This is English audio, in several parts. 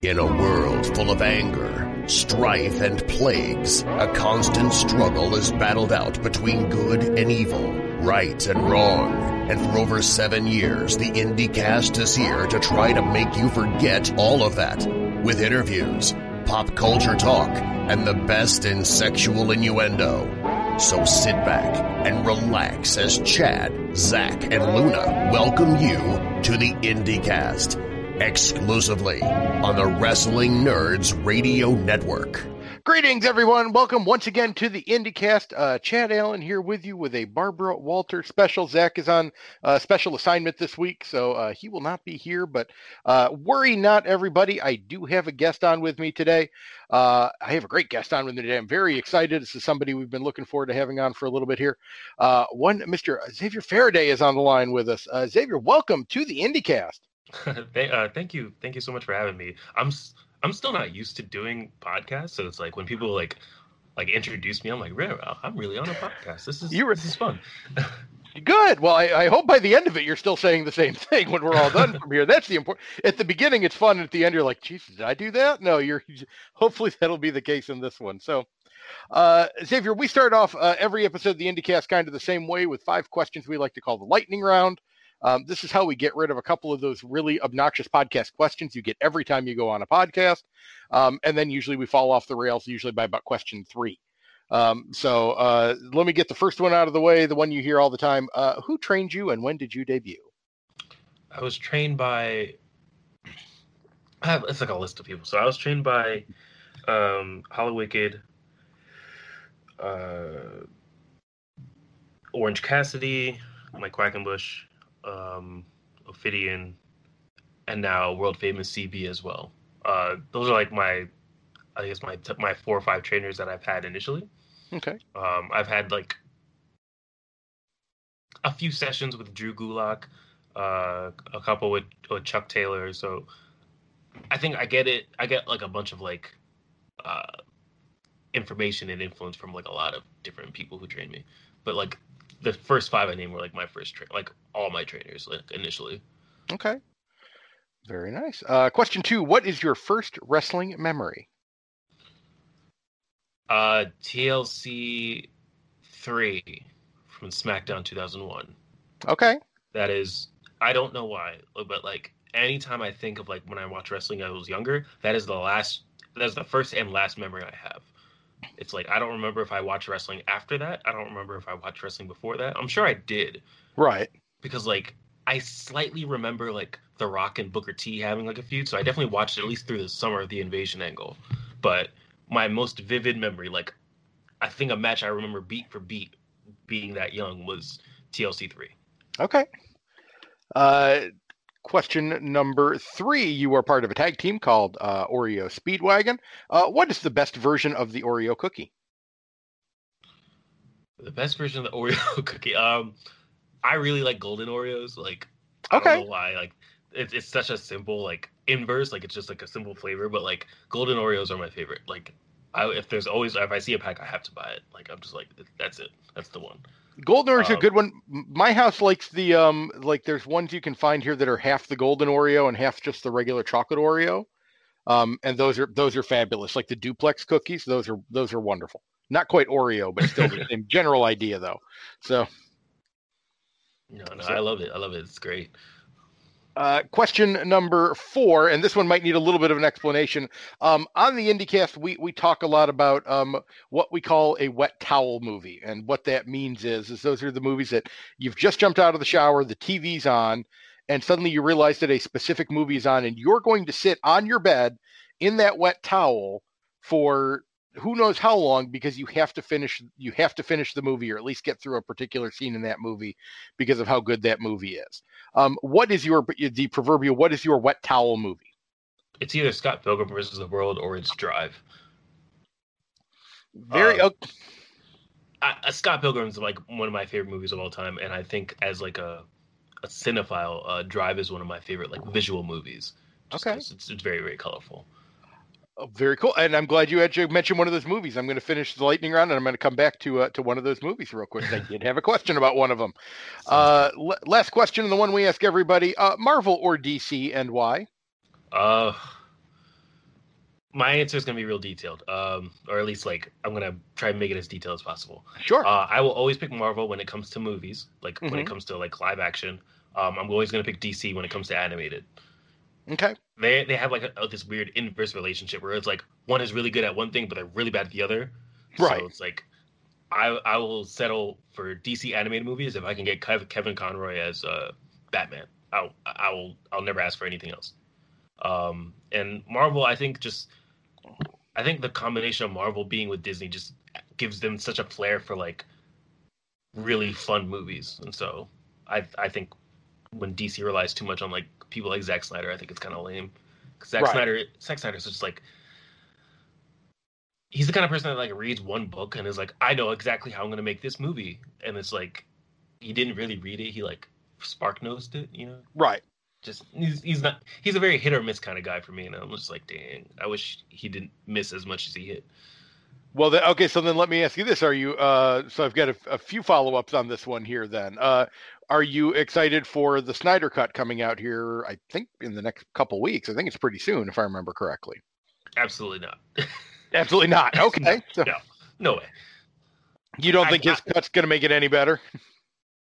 In a world full of anger, strife, and plagues, a constant struggle is battled out between good and evil, right and wrong. And for over seven years, the IndieCast is here to try to make you forget all of that. With interviews, pop culture talk, and the best in sexual innuendo. So sit back and relax as Chad, Zach, and Luna welcome you to the IndieCast exclusively on the Wrestling Nerds Radio Network. Greetings, everyone. Welcome once again to the IndieCast. Uh, Chad Allen here with you with a Barbara Walter special. Zach is on uh, special assignment this week, so uh, he will not be here. But uh, worry not, everybody. I do have a guest on with me today. Uh, I have a great guest on with me today. I'm very excited. This is somebody we've been looking forward to having on for a little bit here. Uh, one, Mr. Xavier Faraday is on the line with us. Xavier, welcome to the IndieCast. uh, thank you, thank you so much for having me. I'm I'm still not used to doing podcasts, so it's like when people like like introduce me, I'm like, I'm really on a podcast. This is you were, this is fun. Good. Well, I, I, hope by the end of it you're still saying the same thing when we're all done from here. That's the important. At the beginning, it's fun. At the end, you're like, Jesus, did I do that? No, you're. Hopefully, that'll be the case in this one. So, uh, Xavier, we start off uh, every episode of the IndieCast kind of the same way with five questions we like to call the lightning round. Um, this is how we get rid of a couple of those really obnoxious podcast questions you get every time you go on a podcast. Um, and then usually we fall off the rails, usually by about question three. Um, so uh, let me get the first one out of the way, the one you hear all the time. Uh, who trained you and when did you debut? I was trained by, I have, it's like a list of people. So I was trained by um, Hallowicked, uh, Orange Cassidy, Mike Quackenbush, um, Ophidian, and now world famous CB as well. Uh, those are like my, I guess my my four or five trainers that I've had initially. Okay. Um, I've had like a few sessions with Drew Gulak, uh, a couple with, with Chuck Taylor. So I think I get it. I get like a bunch of like uh, information and influence from like a lot of different people who train me. But like the first five I named were like my first train, like all my trainers, like initially. Okay. Very nice. Uh, question two: What is your first wrestling memory? Uh, TLC three from SmackDown 2001. Okay. That is, I don't know why, but like anytime I think of like when I watched wrestling I was younger, that is the last, that's the first and last memory I have. It's like I don't remember if I watched wrestling after that. I don't remember if I watched wrestling before that. I'm sure I did. Right. Because like I slightly remember like The Rock and Booker T having like a feud, so I definitely watched at least through the summer of the invasion angle. But my most vivid memory, like I think a match I remember beat for beat being that young was TLC three. Okay. Uh question number three. You are part of a tag team called uh, Oreo Speedwagon. Uh, what is the best version of the Oreo cookie? The best version of the Oreo cookie. Um, I really like golden Oreos. Like, I okay. don't know why. Like, it's it's such a simple like inverse. Like, it's just like a simple flavor. But like, golden Oreos are my favorite. Like, I, if there's always if I see a pack, I have to buy it. Like, I'm just like, that's it. That's the one. Golden Oreo is um, a good one. My house likes the um like there's ones you can find here that are half the golden Oreo and half just the regular chocolate Oreo. Um, and those are those are fabulous. Like the duplex cookies, those are those are wonderful. Not quite Oreo, but still the same general idea though. So No, no, so, I love it. I love it. It's great. Uh, question number four, and this one might need a little bit of an explanation. Um, on the IndieCast, we we talk a lot about um, what we call a wet towel movie, and what that means is is those are the movies that you've just jumped out of the shower, the TV's on, and suddenly you realize that a specific movie is on, and you're going to sit on your bed in that wet towel for who knows how long because you have to finish you have to finish the movie or at least get through a particular scene in that movie because of how good that movie is. Um, what is your the proverbial? What is your wet towel movie? It's either Scott Pilgrim versus the World or it's Drive. Very. Uh, I, Scott Pilgrim's like one of my favorite movies of all time, and I think as like a a cinephile, uh, Drive is one of my favorite like visual movies. okay, it's, it's very very colorful. Oh, very cool, and I'm glad you had to mention one of those movies. I'm going to finish the lightning round, and I'm going to come back to uh, to one of those movies real quick. I did have a question about one of them. Uh, l- last question, and the one we ask everybody: uh, Marvel or DC, and why? Uh, my answer is gonna be real detailed, um, or at least like I'm gonna try and make it as detailed as possible. Sure. Uh, I will always pick Marvel when it comes to movies, like when Mhm. it comes to like live action. Um, I'm always gonna pick DC when it comes to animated. Okay. They they have like a, this weird inverse relationship where it's like one is really good at one thing, but they're really bad at the other. Right. So it's like I I will settle for DC animated movies if I can get Kevin Conroy as uh, Batman. I'll I will I'll never ask for anything else. Um, and Marvel, I think just I think the combination of Marvel being with Disney just gives them such a flair for like really fun movies, and so I I think when DC relies too much on like people like Zack Snyder, I think it's kind of lame. Because Zack Right. Snyder, Zack Snyder's just like he's the kind of person that like reads one book and is like, I know exactly how I'm gonna make this movie, and it's like he didn't really read it. He like spark nosed it, you know. Right. Just he's he's not he's a very hit or miss kind of guy for me, and I'm just like, dang, I wish he didn't miss as much as he hit. Well, then, okay. So then, let me ask you this: Are you? Uh, so I've got a, a few follow-ups on this one here. Then, uh, are you excited for the Snyder Cut coming out here? I think in the next couple weeks. I think it's pretty soon, if I remember correctly. Absolutely not. Absolutely not. Okay. So No. no way. you don't I- think his cut's going to make it any better?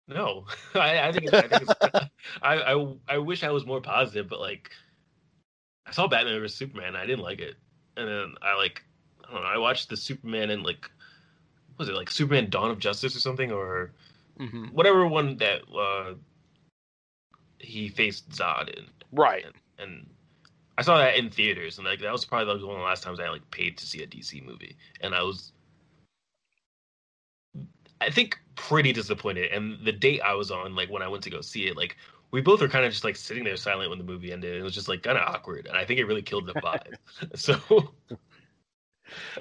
No, I, I think it's, I think it's, I, I I wish I was more positive, but like I saw Batman vs Superman, I didn't like it, and then I like I don't know, I watched the Superman and like what was it like Superman Dawn of Justice or something or hmm whatever one that uh he faced Zod in, Right. and I saw that in theaters, and like that was probably like one of the last times I like paid to see a DC movie, and I was, I think, pretty disappointed. And the date I was on, like when I went to go see it, like we both were kind of just like sitting there silent when the movie ended. It was just like kind of awkward, and I think it really killed the vibe. so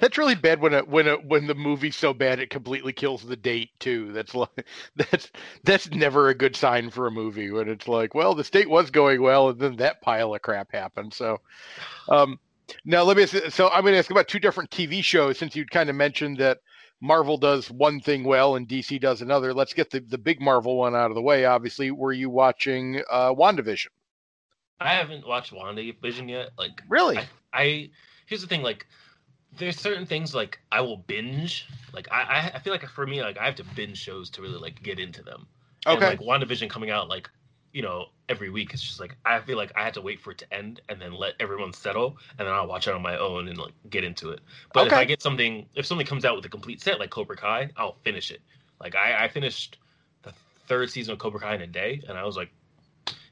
That's really bad when it when it when the movie's so bad it completely kills the date too. That's like that's that's never a good sign for a movie when it's like, well, the date was going well and then that pile of crap happened. So, um, now let me ask, so I'm going to ask about two different TV shows since you kind of mentioned that Marvel does one thing well and DC does another. Let's get the the big Marvel one out of the way. Obviously, were you watching uh, WandaVision? I haven't watched WandaVision yet. Like Really? I, I here's the thing, like there's certain things like I will binge. Like I, I feel like for me, like I have to binge shows to really like get into them. And, Okay. like WandaVision coming out like, you know, every week, it's just like I feel like I had to wait for it to end and then let everyone settle and then I'll watch it on my own and like get into it. But if I get something if something comes out with a complete set like Cobra Kai, I'll finish it. Like I, I finished the third season of Cobra Kai in a day and I was like,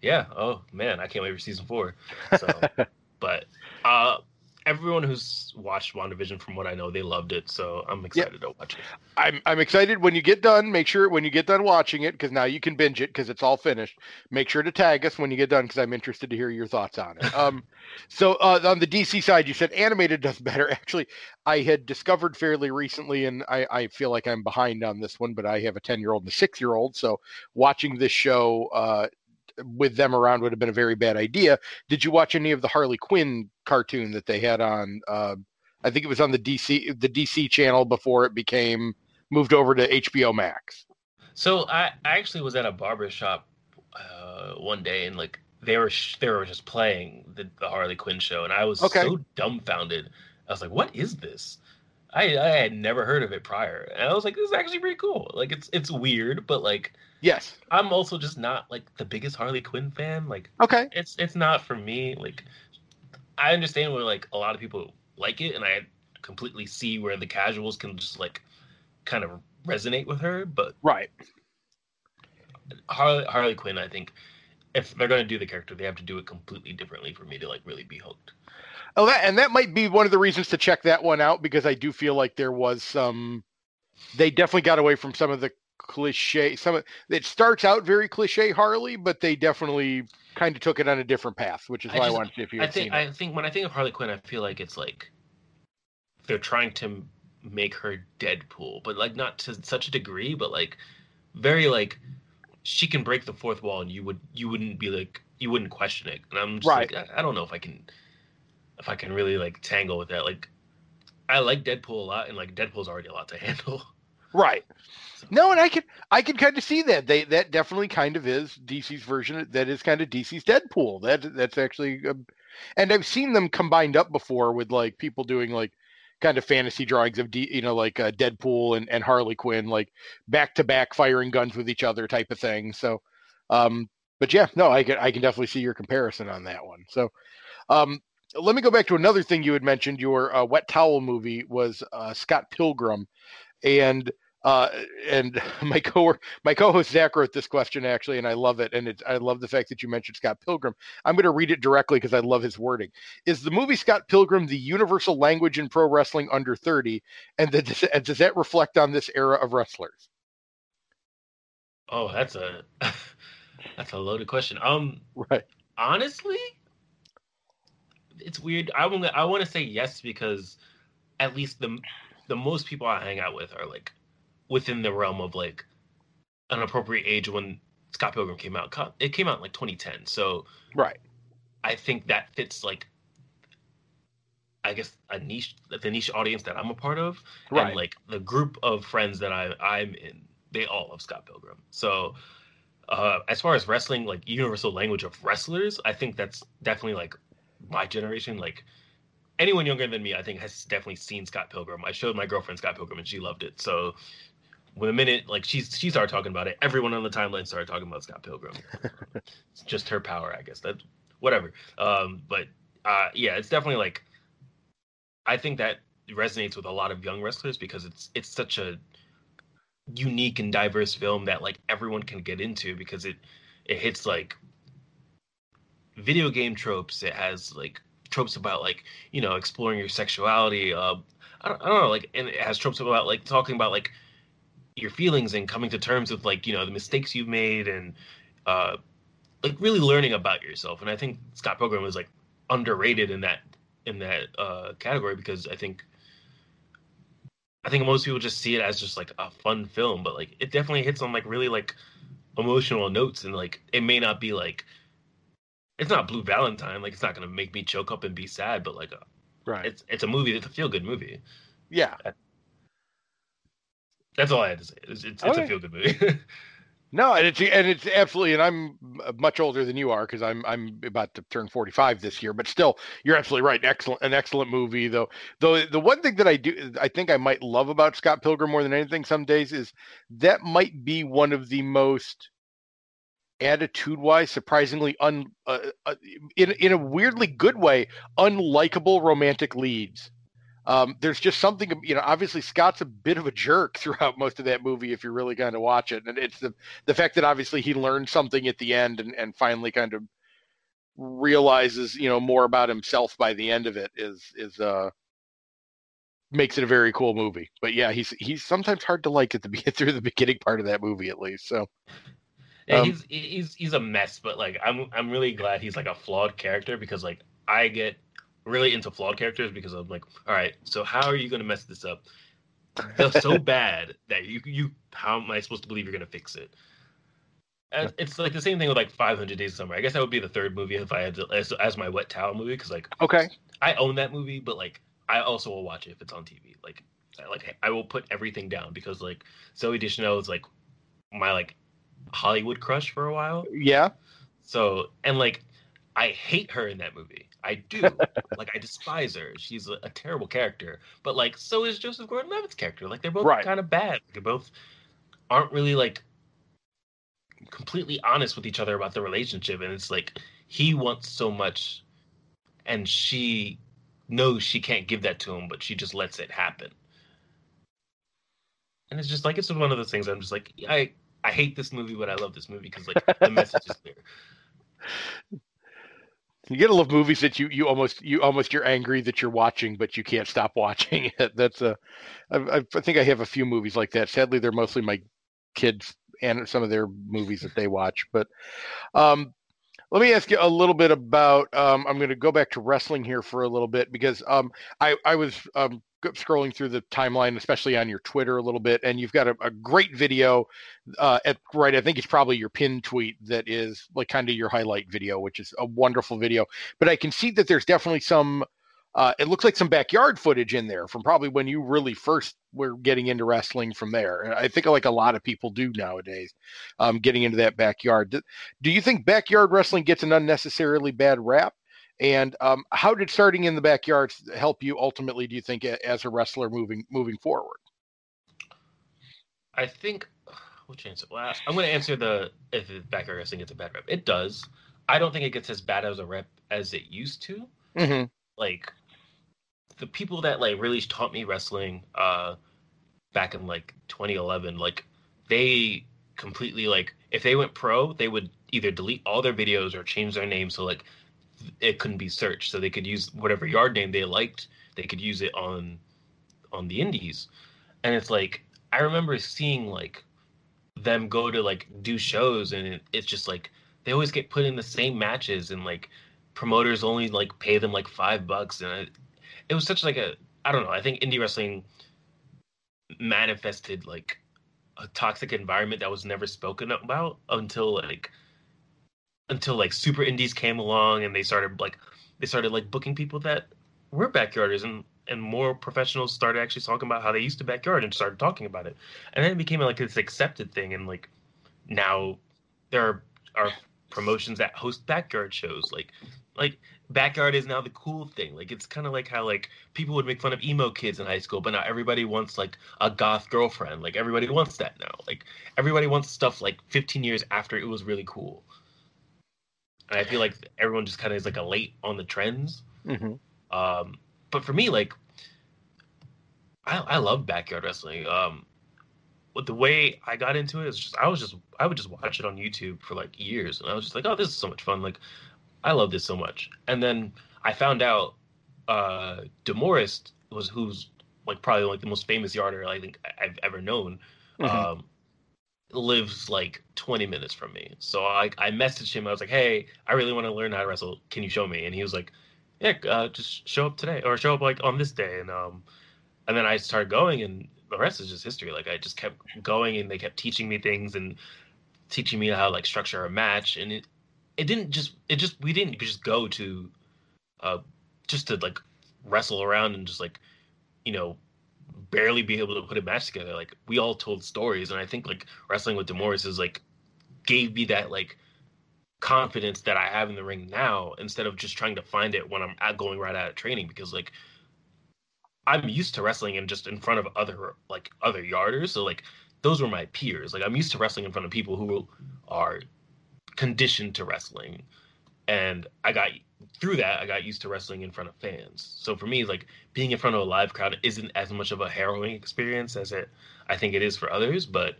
Yeah, oh man, I can't wait for season four. So but uh everyone who's watched WandaVision from what I know, they loved it, so I'm excited to watch it. I'm I'm excited when you get done. Make sure when you get done watching it because now you can binge it because it's all finished. Make sure to tag us when you get done because I'm interested to hear your thoughts on it. Um, so uh, on the DC side, you said animated does better. Actually, I had discovered fairly recently, and I, I feel like I'm behind on this one, but I have a 10 year old and a six year old, so watching this show uh, with them around would have been a very bad idea. Did you watch any of the Harley Quinn cartoon that they had on? Uh, I think it was on the DC the DC channel before it became moved over to HBO Max. So I, I actually was at a barber shop uh, one day and like they were sh- they were just playing the, the Harley Quinn show and I was Okay. so dumbfounded. I was like, "What is this?" I I had never heard of it prior, and I was like, "This is actually pretty cool." Like it's it's weird, but like Yes. I'm also just not like the biggest Harley Quinn fan. Like Okay. it's it's not for me. Like I understand where like a lot of people like it, and I completely see where the casuals can just like kind of resonate with her. But Right. Harley Harley Quinn, I think if they're gonna do the character, they have to do it completely differently for me to like really be hooked. Oh, that and that might be one of the reasons to check that one out because I do feel like there was some. They definitely got away from some of the cliche. Some of it starts out very cliche Harley, but they definitely kind of took it on a different path, which is why I, just- wanted to see if you I think seen it. I think when I think of Harley Quinn, I feel like it's like they're trying to make her Deadpool, but like not to such a degree, but like very like she can break the fourth wall, and you would you wouldn't be like you wouldn't question it. And I'm just Right. like I, I don't know if I can if I can really like tangle with that. Like I like Deadpool a lot, and like Deadpool's already a lot to handle. Right. So- No, and I can I can kind of see that. They that definitely kind of is DC's version. That is kind of DC's Deadpool. That that's actually a, and I've seen them combined up before with like people doing like kind of fantasy drawings of D, you know like uh, Deadpool and, and Harley Quinn like back to back firing guns with each other type of thing. So, um, but yeah, no, I can I can definitely see your comparison on that one. So, um, let me go back to another thing you had mentioned. Your uh, wet towel movie was uh, Scott Pilgrim, and uh, and my co my co-host Zach wrote this question actually, and I love it. And it's I love the fact that you mentioned Scott Pilgrim. I'm going to read it directly because I love his wording. Is the movie Scott Pilgrim the universal language in pro wrestling under 30? And, the, and does that reflect on this era of wrestlers? Oh, that's a that's a loaded question. Um, right. Honestly, it's weird. I want I want to say yes because at least the the most people I hang out with are like within the realm of like an appropriate age when Scott Pilgrim came out. It came out in like 2010, so right. I think that fits like I guess a niche the niche audience that I'm a part of, right. and like the group of friends that I I'm in, they all love Scott Pilgrim. So uh, as far as wrestling, like universal language of wrestlers, I think that's definitely like my generation. Like anyone younger than me, I think has definitely seen Scott Pilgrim. I showed my girlfriend Scott Pilgrim and she loved it. So when the minute like she's she started talking about it, everyone on the timeline started talking about Scott Pilgrim. it's just her power, I guess. That whatever. Um, but uh, yeah, it's definitely like I think that resonates with a lot of young wrestlers because it's it's such a unique and diverse film that like everyone can get into because it it hits like video game tropes. It has like tropes about like you know exploring your sexuality. Uh, I don't, I don't know, like, and it has tropes about like talking about like your feelings and coming to terms with like you know the mistakes you've made and uh, like really learning about yourself. And I think Scott Pilgrim was like underrated in that in that uh, category because I think I think most people just see it as just like a fun film, but like it definitely hits on like really like emotional notes and like it may not be like it's not Blue Valentine, like it's not gonna make me choke up and be sad, but like a, uh, right, it's it's a movie, it's a feel good movie. Yeah, that's all I had to say. It's it's, okay. it's a feel good movie. No, and it's and it's absolutely, and I'm much older than you are because I'm I'm about to turn 45 this year. But still, you're absolutely right. Excellent, an excellent movie though. Though the one thing that I do, I think I might love about Scott Pilgrim more than anything some days is that might be one of the most attitude-wise, surprisingly un uh, uh, in in a weirdly good way, unlikable romantic leads um, there's just something, you know, obviously Scott's a bit of a jerk throughout most of that movie if you're really kind of watch it. And it's the the fact that obviously he learned something at the end and, and finally kind of realizes, you know, more about himself by the end of it is is uh makes it a very cool movie. But yeah, he's he's sometimes hard to like at the through the beginning part of that movie at least. So yeah, um, he's he's he's a mess, but like I'm I'm really glad he's like a flawed character because like I get really into flawed characters because I'm like, all right, so how are you going to mess this up? They're so bad that you you how am I supposed to believe you're going to fix it? And it's like the same thing with like 500 Days of Summer. I guess that would be the third movie if I had to, as, as my wet towel movie because like okay, I own that movie, but like I also will watch it if it's on TV. Like I, like I will put everything down because like Zooey Deschanel is like my like Hollywood crush for a while. Yeah. So and like I hate her in that movie. I do. like I despise her. She's a, a, terrible character. But like so is Joseph Gordon-Levitt's character. Like they're both right. kind of bad. They both aren't really like completely honest with each other about the relationship and it's like he wants so much and she knows she can't give that to him but she just lets it happen. And it's just like it's one of those things I'm just like I I hate this movie but I love this movie because like the message is clear. You get a lot of movies that you you almost you almost you're angry that you're watching, but you can't stop watching it. That's a, I, I think I have a few movies like that. Sadly, they're mostly my kids and some of their movies that they watch. But um, let me ask you a little bit about. Um, I'm going to go back to wrestling here for a little bit because um, I I was um, scrolling through the timeline, especially on your Twitter a little bit, and you've got a, a great video uh, at right. I think it's probably your pin tweet that is like kind of your highlight video, which is a wonderful video. But I can see that there's definitely some. Uh, it looks like some backyard footage in there from probably when you really first were getting into wrestling from there. And I think like a lot of people do nowadays, um, getting into that backyard. Do, do you think backyard wrestling gets an unnecessarily bad rap? And um, how did starting in the backyard help you ultimately? Do you think as a wrestler moving moving forward? I think which answer? Well, I'm going to answer the if the backyard wrestling gets a bad rep. It does. I don't think it gets as bad as a rep as it used to. Mm-hmm. Like the people that like really taught me wrestling uh back in like 2011, like they completely like if they went pro, they would either delete all their videos or change their name so like it couldn't be searched, so they could use whatever yard name they liked. They could use it on on the indies, and it's like I remember seeing like them go to like do shows, and it, it's just like they always get put in the same matches, and like promoters only like pay them like five bucks, and it, it was such like a I don't know. I think indie wrestling manifested like a toxic environment that was never spoken about until like until like super indies came along and they started like they started like booking people that were backyarders and and more professionals started actually talking about how they used to backyard and started talking about it. And then it became like this accepted thing and like now there are, are promotions that host backyard shows. Like like backyard is now the cool thing. Like it's kind of like how like people would make fun of emo kids in high school but now everybody wants like a goth girlfriend. Like everybody wants that now. Like everybody wants stuff like 15 years after it was really cool and I feel like everyone just kind of is like a late on the trends. Mm-hmm. Um, but for me, like, I I love backyard wrestling. Um, but the way I got into it is just I was just I would just watch it on YouTube for like years, and I was just like, oh, this is so much fun. Like, I love this so much. And then I found out uh Demorest was who's like probably like the most famous yarder I think I've ever known. Mm-hmm. Um, lives like 20 minutes from me. So I, I messaged him. I was like, hey, I really want to learn how to wrestle. Can you show me? And he was like, yeah, uh, just show up today or show up like on this day. And, um, and then I started going and the rest is just history. Like I just kept going and they kept teaching me things and teaching me how like structure a match. And it, it didn't just, it just, we didn't just go to, uh, just to like wrestle around and just like, you know, barely be able to put a match together. Like we all told stories, and I think like wrestling with Demorest is like gave me that like confidence that I have in the ring now instead of just trying to find it when I'm going right out of training because like I'm used to wrestling and just in front of other like other yarders. So like those were my peers. Like I'm used to wrestling in front of people who are conditioned to wrestling. And I got through that, I got used to wrestling in front of fans. So for me, like being in front of a live crowd isn't as much of a harrowing experience as it I think it is for others. But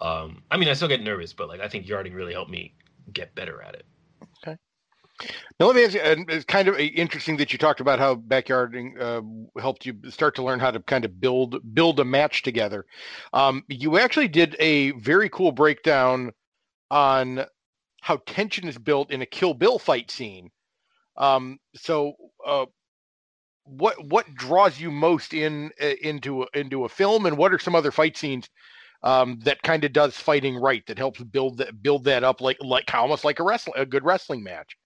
um, I mean, I still get nervous, but like I think yarding really helped me get better at it. Okay. Now let me ask you, and it's kind of interesting that you talked about how backyarding uh, helped you start to learn how to kind of build build a match together. Um, you actually did a very cool breakdown on how tension is built in a Kill Bill fight scene um, so, uh, what what draws you most in uh, into into a film, and what are some other fight scenes um, that kind of does fighting right that helps build that build that up like like almost like a wrestling a good wrestling match?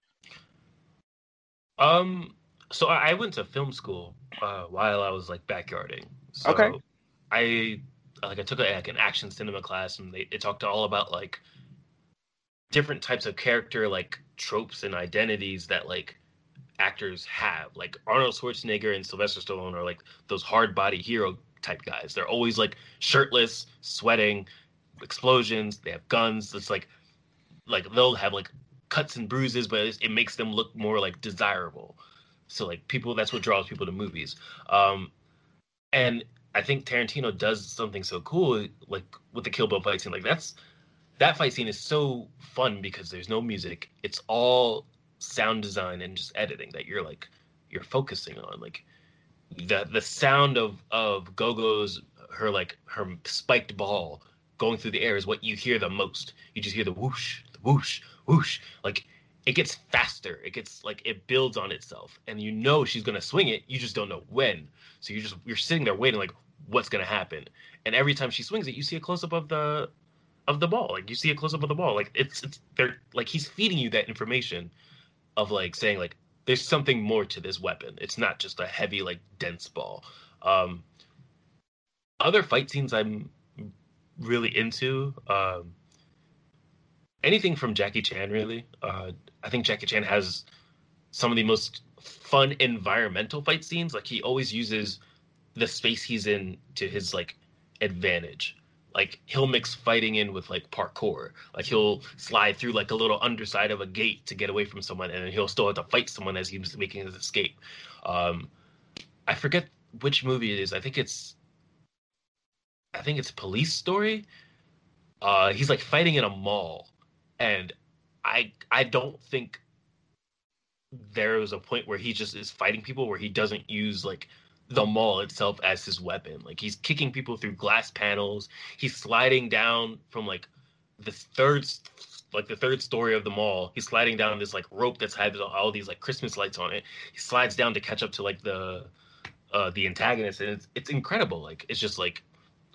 Um, so I went to film school uh, while I was like backyarding. So okay. I like I took a, like an action cinema class, and they, they talked all about like different types of character like tropes and identities that like actors have. Like Arnold Schwarzenegger and Sylvester Stallone are like those hard body hero type guys. They're always like shirtless, sweating, explosions. They have guns. It's like like they'll have like cuts and bruises, but it makes them look more like desirable. So like people, that's what draws people to movies. Um, and I think Tarantino does something so cool, like with the Kill Bill fight scene. Like that's that fight scene is so fun because there's no music. It's all sound design and just editing that you're like you're focusing on. Like the the sound of of Gogo's her like her spiked ball going through the air is what you hear the most. You just hear the whoosh, the whoosh, whoosh. Like it gets faster. It gets like it builds on itself, and you know she's gonna swing it. You just don't know when. So you're just you're sitting there waiting, like what's gonna happen. And every time she swings it, you see a close up of the of the ball. Like you see a close up of the ball. Like it's it's they're like he's feeding you that information of like saying like there's something more to this weapon. It's not just a heavy like dense ball. Um other fight scenes I'm really into um anything from Jackie Chan really. Uh I think Jackie Chan has some of the most fun environmental fight scenes. Like he always uses the space he's in to his like advantage. Like he'll mix fighting in with like parkour. Like he'll slide through like a little underside of a gate to get away from someone, and then he'll still have to fight someone as he's making his escape. Um, I forget which movie it is. I think it's I think it's Police Story. Uh, he's like fighting in a mall, and I I don't think there was a point where he just is fighting people where he doesn't use like the mall itself as his weapon. Like he's kicking people through glass panels. He's sliding down from like the third like the third story of the mall. He's sliding down this like rope that's had all these like Christmas lights on it. He slides down to catch up to like the uh the antagonist and it's it's incredible. Like it's just like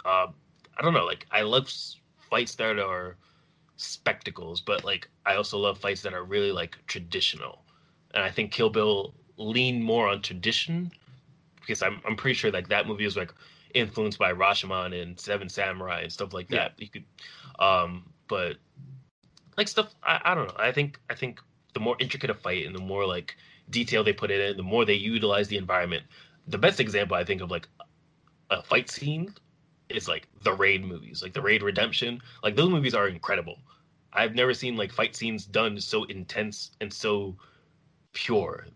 uh I don't know, like I love fights that are spectacles, but like I also love fights that are really like traditional. And I think Kill Bill lean more on tradition because I'm I'm pretty sure like that movie was like influenced by Rashomon and Seven Samurai and stuff like that. Yeah. You could, um, but like stuff I, I don't know. I think I think the more intricate a fight and the more like detail they put in it, the more they utilize the environment. The best example I think of like a fight scene is like the Raid movies, like the Raid Redemption. Like those movies are incredible. I've never seen like fight scenes done so intense and so pure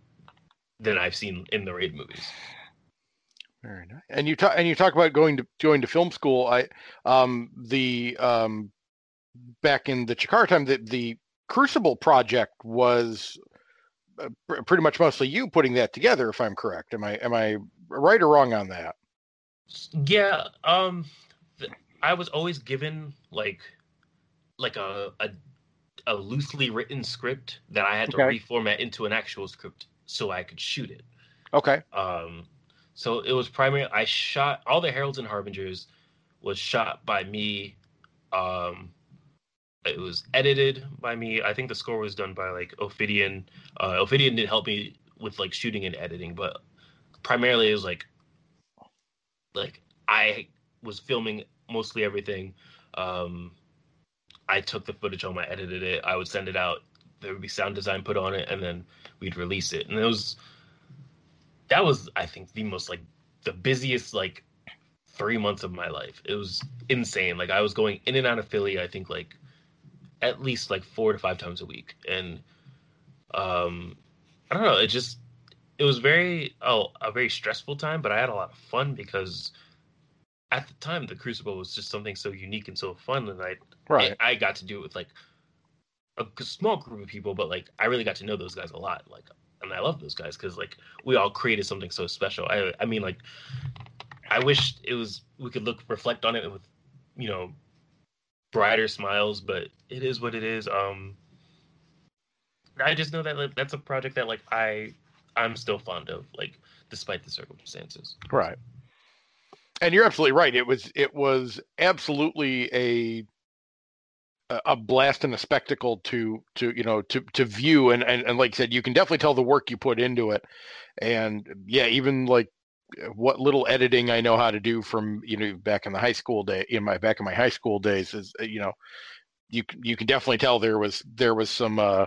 than I've seen in the Raid movies. Very nice. And you talk and you talk about going to going to film school. I um the um back in the Chikara time the the Crucible project was uh, pretty much mostly you putting that together if I'm correct. Am I am I right or wrong on that? Yeah, um th- I was always given like like a a a loosely written script that I had to okay. reformat into an actual script so I could shoot it. Okay. Um so it was primarily I shot all the Heralds and Harbingers was shot by me. Um, it was edited by me. I think the score was done by like Ophidian. Uh, Ophidian did help me with like shooting and editing, but primarily it was like like I was filming mostly everything. Um, I took the footage home, I edited it, I would send it out. There would be sound design put on it, and then we'd release it. And it was that was I think the most like the busiest like three months of my life. It was insane. Like I was going in and out of Philly. I think like at least like four to five times a week, and um, I don't know. It just it was very oh a very stressful time, but I had a lot of fun because at the time the Crucible was just something so unique and so fun, and I right. I, I got to do it with like a small group of people, but like I really got to know those guys a lot. Like and I love those guys because like we all created something so special. I I mean like I wish it was we could look reflect on it with you know brighter smiles, but it is what it is. Um, I just know that like, that's a project that like I I'm still fond of, like despite the circumstances. Right. And you're absolutely right. It was it was absolutely a a blast and a spectacle to to you know to to view. And, and and like I said you can definitely tell the work you put into it. And yeah even like what little editing I know how to do from you know back in the high school day in my back in my high school days is you know you you can definitely tell there was there was some uh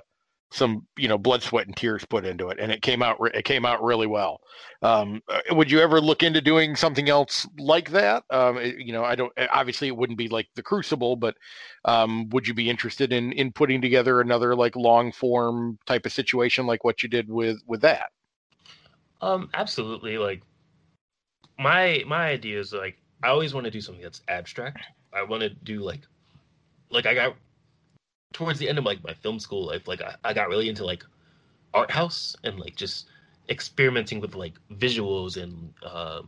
some you know blood sweat and tears put into it and it came out it came out really well. Um, uh, would you ever look into doing something else like that? Um, you know i don't obviously it wouldn't be like the crucible but um, would you be interested in in putting together another like long form type of situation like what you did with with that? Um absolutely like my my idea is like i always want to do something that's abstract. I want to do like like i got towards the end of like my film school life, like I, I got really into like art house and like just experimenting with like visuals and uh,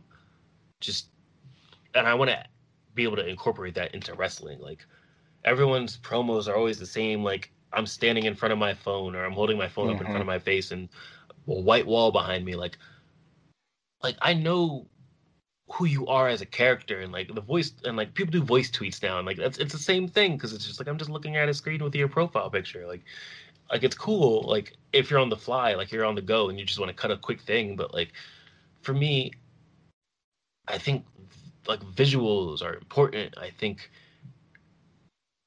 just and I want to be able to incorporate that into wrestling. Like everyone's promos are always the same. Like I'm standing in front of my phone or I'm holding my phone mm-hmm. up in front of mm-hmm. my face and a white wall behind me. Like like I know who you are as a character and like the voice and like people do voice tweets now and like that's it's the same thing because it's just like I'm just looking at a screen with your profile picture like like it's cool like if you're on the fly like you're on the go and you just want to cut a quick thing but like for me I think like visuals are important. I think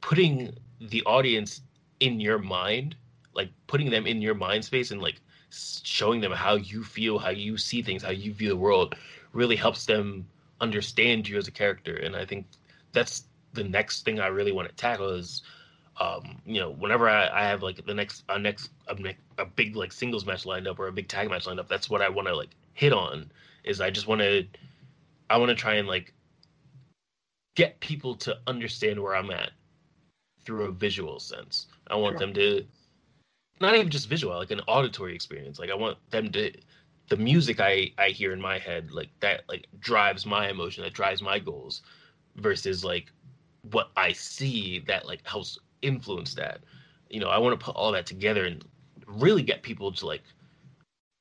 putting the audience in your mind like putting them in your mind space and like showing them how you feel, how you see things, how you view the world really helps them understand you as a character. And I think that's the next thing I really want to tackle is um, you know, whenever I, I have like the next a next a, a big like singles match lined up or a big tag match lined up, that's what I want to like hit on. Is I just want to, I want to try and like get people to understand where I'm at through a visual sense. I want sure. them to not even just visual, like an auditory experience. Like I want them to the music I I hear in my head, like that like drives my emotion, that drives my goals versus like what I see that like helps influence that. You know, I want to put all that together and really get people to like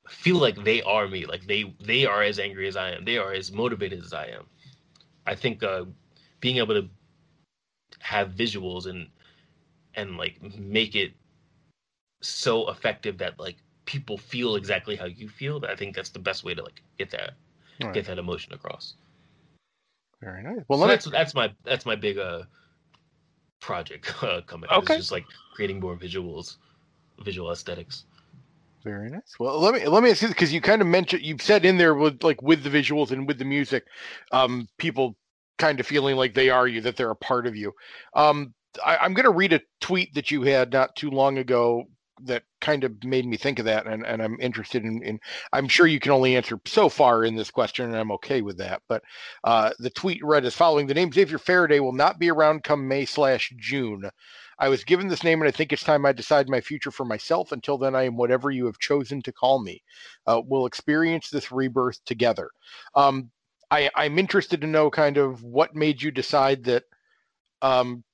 feel like they are me, like they they are as angry as I am, they are as motivated as I am. I think uh, being able to have visuals and and like make it so effective that like people feel exactly how you feel. I think that's the best way to like get that right. get that emotion across. Very nice. Well, so that's that's my that's my big uh project uh, coming. Okay. It's just like creating more visuals, visual aesthetics. Very nice. Well, let me let me ask you because you kind of mentioned you've said in there with like with the visuals and with the music, um, people kind of feeling like they are you, that they're a part of you. Um, I, I'm going to read a tweet that you had not too long ago that kind of made me think of that and, and i'm interested in, in i'm sure you can only answer so far in this question and i'm okay with that but uh, the tweet read as following the name xavier faraday will not be around come may slash june. I was given this name and i think it's time i decide my future for myself. Until then i am whatever you have chosen to call me. Uh, we'll experience this rebirth together. Um, I, i'm interested to know kind of what made you decide that um,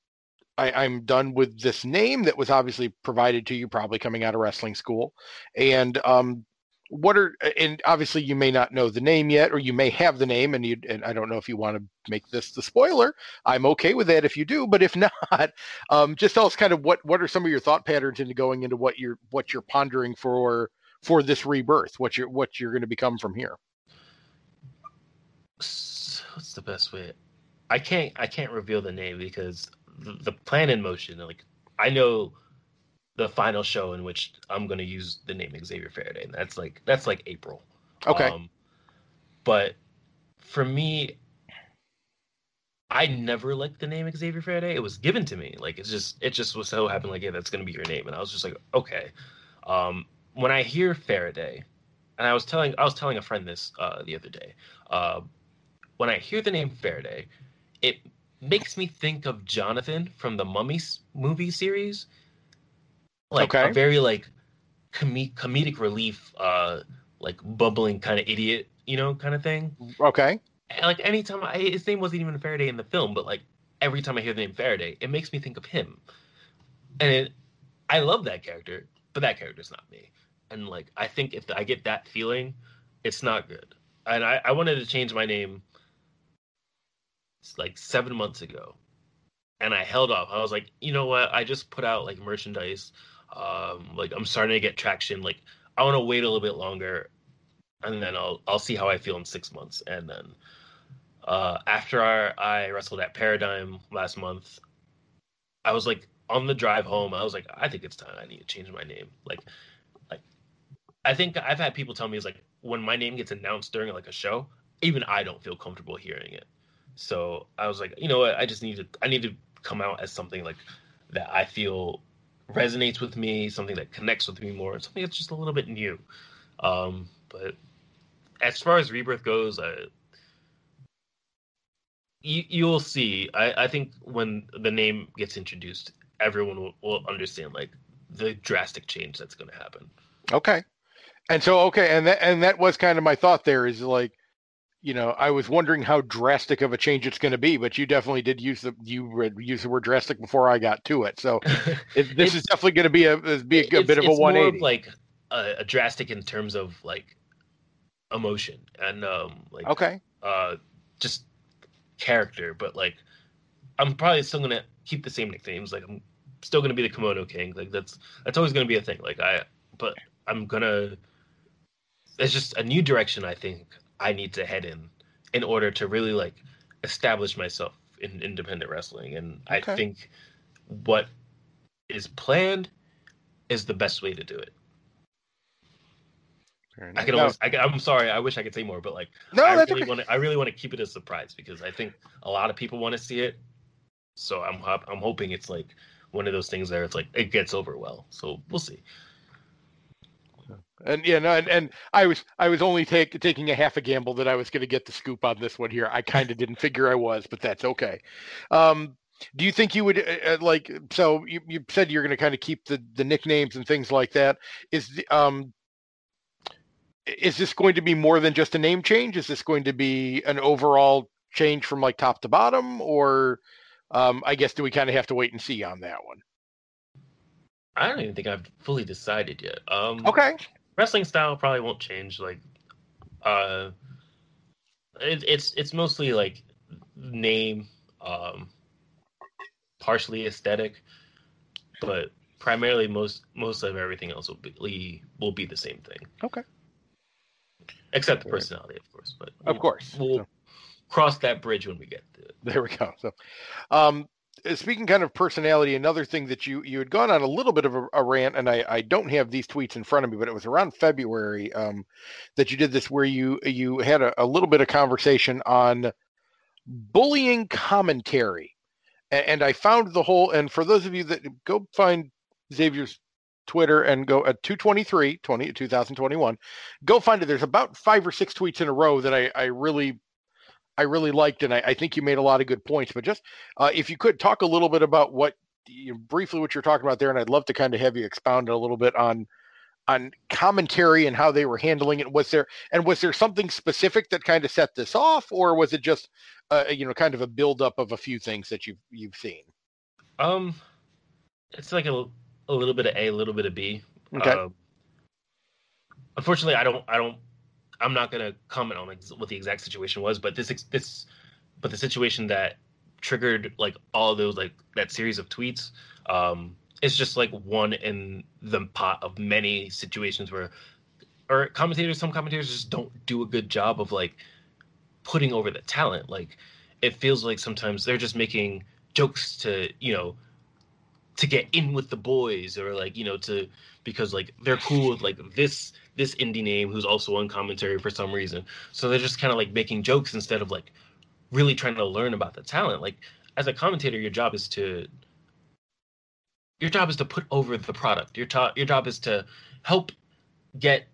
I, am done with this name that was obviously provided to you, probably coming out of wrestling school. And um, what are and obviously you may not know the name yet, or you may have the name, and you and I don't know if you want to make this the spoiler. I'm okay with that if you do, but if not, um, just tell us kind of what what are some of your thought patterns into going into what you're what you're pondering for for this rebirth, what you're what you're going to become from here. What's the best way? I can't I can't reveal the name because the, plan in motion. Like I know the final show in which I'm going to use the name Xavier Faraday, and that's like that's like April. Okay. Um, but for me, I never liked the name Xavier Faraday. It was given to me. Like it's just it just was so happened like yeah that's gonna be your name, and I was just like okay. Um, when I hear Faraday, and I was telling I was telling a friend this uh, the other day. Uh, when I hear the name Faraday, it makes me think of Jonathan from the Mummies movie series. Like okay. a very like com- comedic relief, uh, like bubbling kind of idiot, you know, kind of thing. Okay. And like anytime I, his name wasn't even Faraday in the film, but like every time I hear the name Faraday, it makes me think of him. And it, I love that character, but that character's not me. And like I think if I get that feeling, it's not good. And I, I wanted to change my name like seven months ago, and I held off. I was like, you know what? I just put out like merchandise. Um, like I'm starting to get traction. Like I want to wait a little bit longer, and then I'll I'll see how I feel in six months. And then uh, after our, I wrestled at Paradigm last month, I was like on the drive home. I was like, I think it's time. I need to change my name. Like, like I think I've had people tell me is like when my name gets announced during like a show, even I don't feel comfortable hearing it. So I was like, you know what? I just need to I need to come out as something like that I feel resonates with me, something that connects with me more, something that's just a little bit new. Um, but as far as rebirth goes, uh, you you'll see. I, I think when the name gets introduced, everyone will, will understand like the drastic change that's going to happen. Okay, and so okay, and that and that was kind of my thought. There is like you know, I was wondering how drastic of a change it's going to be, but you definitely did use the you used the word drastic before I got to it. So it, this is definitely going to be a be a, a bit of a 180. like a, a, drastic in terms of like emotion and um like okay, uh, just character, but like I'm probably still going to keep the same nicknames. Like I'm still going to be the Kimono King. Like that's that's always going to be a thing. Like I, but I'm gonna. It's just a new direction. I think I need to head in in order to really like establish myself in independent wrestling. And okay. I think what is planned is the best way to do it. I can always. I, am sorry. I wish I could say more, but like, no, I really okay. want to. I really want to keep it a surprise because I think a lot of people want to see it. So I'm I'm hoping it's like one of those things there. It's like it gets over well. So we'll see. And yeah, no, and, and I was I was only take, taking a half a gamble that I was going to get the scoop on this one here. I kind of didn't figure I was, but that's okay. Um, do you think you would uh, uh like? So you, you said you're going to kind of keep the the nicknames and things like that. Is the um is this going to be more than just a name change? Is this going to be an overall change from like top to bottom, or um, I guess do we kind of have to wait and see on that one? I don't even think I've fully decided yet. Um, Okay. Wrestling style probably won't change. Like, uh, it, it's it's mostly like name, um, partially aesthetic, but primarily most most of everything else will be will be the same thing. Okay. Except the personality, of course. But Of course. we'll So- cross that bridge when we get to it. There we go. So, um, speaking kind of personality, another thing that you you had gone on a little bit of a, a rant, and I I don't have these tweets in front of me, but it was around February um, that you did this, where you you had a, a little bit of conversation on bullying commentary, and, and I found the whole. And for those of you that go find Xavier's Twitter and go at 223 20 2021 go find it there's about five or six tweets in a row that I, I really I really liked, and I, I think you made a lot of good points. But just uh, if you could talk a little bit about what you briefly what you're talking about there, and I'd love to kind of have you expound a little bit on on commentary and how they were handling it. Was there and was there something specific that kind of set this off, or was it just uh, you know kind of a buildup of a few things that you've you've seen? Um, it's like a a little bit of A, a little bit of B. Okay. Um, unfortunately, I don't. I don't. I'm not gonna comment on ex- what the exact situation was, but this this, but the situation that triggered like all those like that series of tweets, um, it's just like one in the pot of many situations where, or commentators, some commentators just don't do a good job of like putting over the talent. Like, it feels like sometimes they're just making jokes to you know to get in with the boys or like you know to because like they're cool with like this this indie name who's also on commentary for some reason. So they're just kind of like making jokes instead of like really trying to learn about the talent. Like as a commentator your job is to your job is to put over the product. Your, to- your job is to help get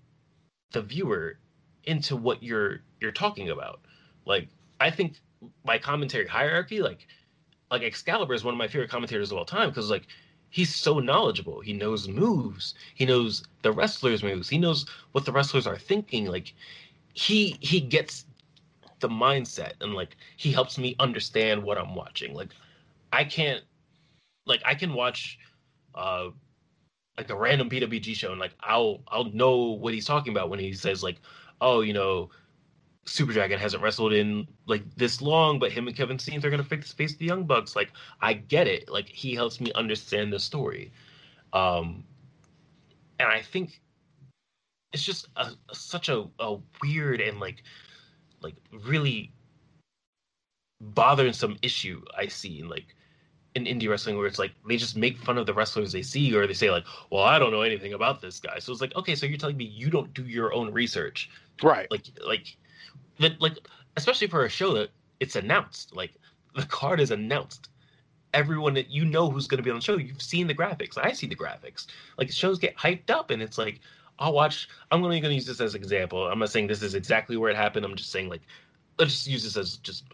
the viewer into what you're you're talking about. Like i think my commentary hierarchy like like Excalibur is one of my favorite commentators of all time because like he's so knowledgeable. He knows moves. He knows the wrestlers' moves. He knows what the wrestlers are thinking. Like he he gets the mindset and like he helps me understand what I'm watching. Like I can't like I can watch uh like a random PWG show and like I'll I'll know what he's talking about when he says like, oh, you know, Super Dragon hasn't wrestled in like this long, but him and Kevin Steen are gonna fix face the Young Bucks. Like I get it. Like he helps me understand the story, um, and I think it's just a, such a, a weird and like like really bothersome issue I see in like in indie wrestling where it's like they just make fun of the wrestlers they see or they say like, well, I don't know anything about this guy. So it's like, okay, so you're telling me you don't do your own research Right. like like that like especially for a show that it's announced like the card is announced. Everyone that you know who's going to be on the show you've seen the graphics i see the graphics. Like shows get hyped up and it's like i'll watch i'm only going to use this as an example. I'm not saying this is exactly where it happened i'm just saying like let's just use this as just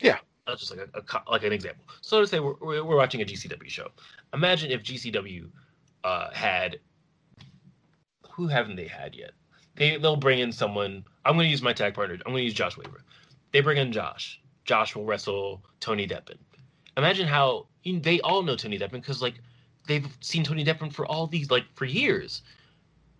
Yeah. just like a, a like an example. So to say we're, we're we're watching a gcw show. Imagine if gcw uh had who haven't they had yet? They they'll bring in someone. I'm going to use my tag partner. I'm going to use Josh Weaver. They bring in Josh. Josh will wrestle Tony Deppen. Imagine how they all know Tony Deppen because like they've seen Tony Deppen for all these like for years.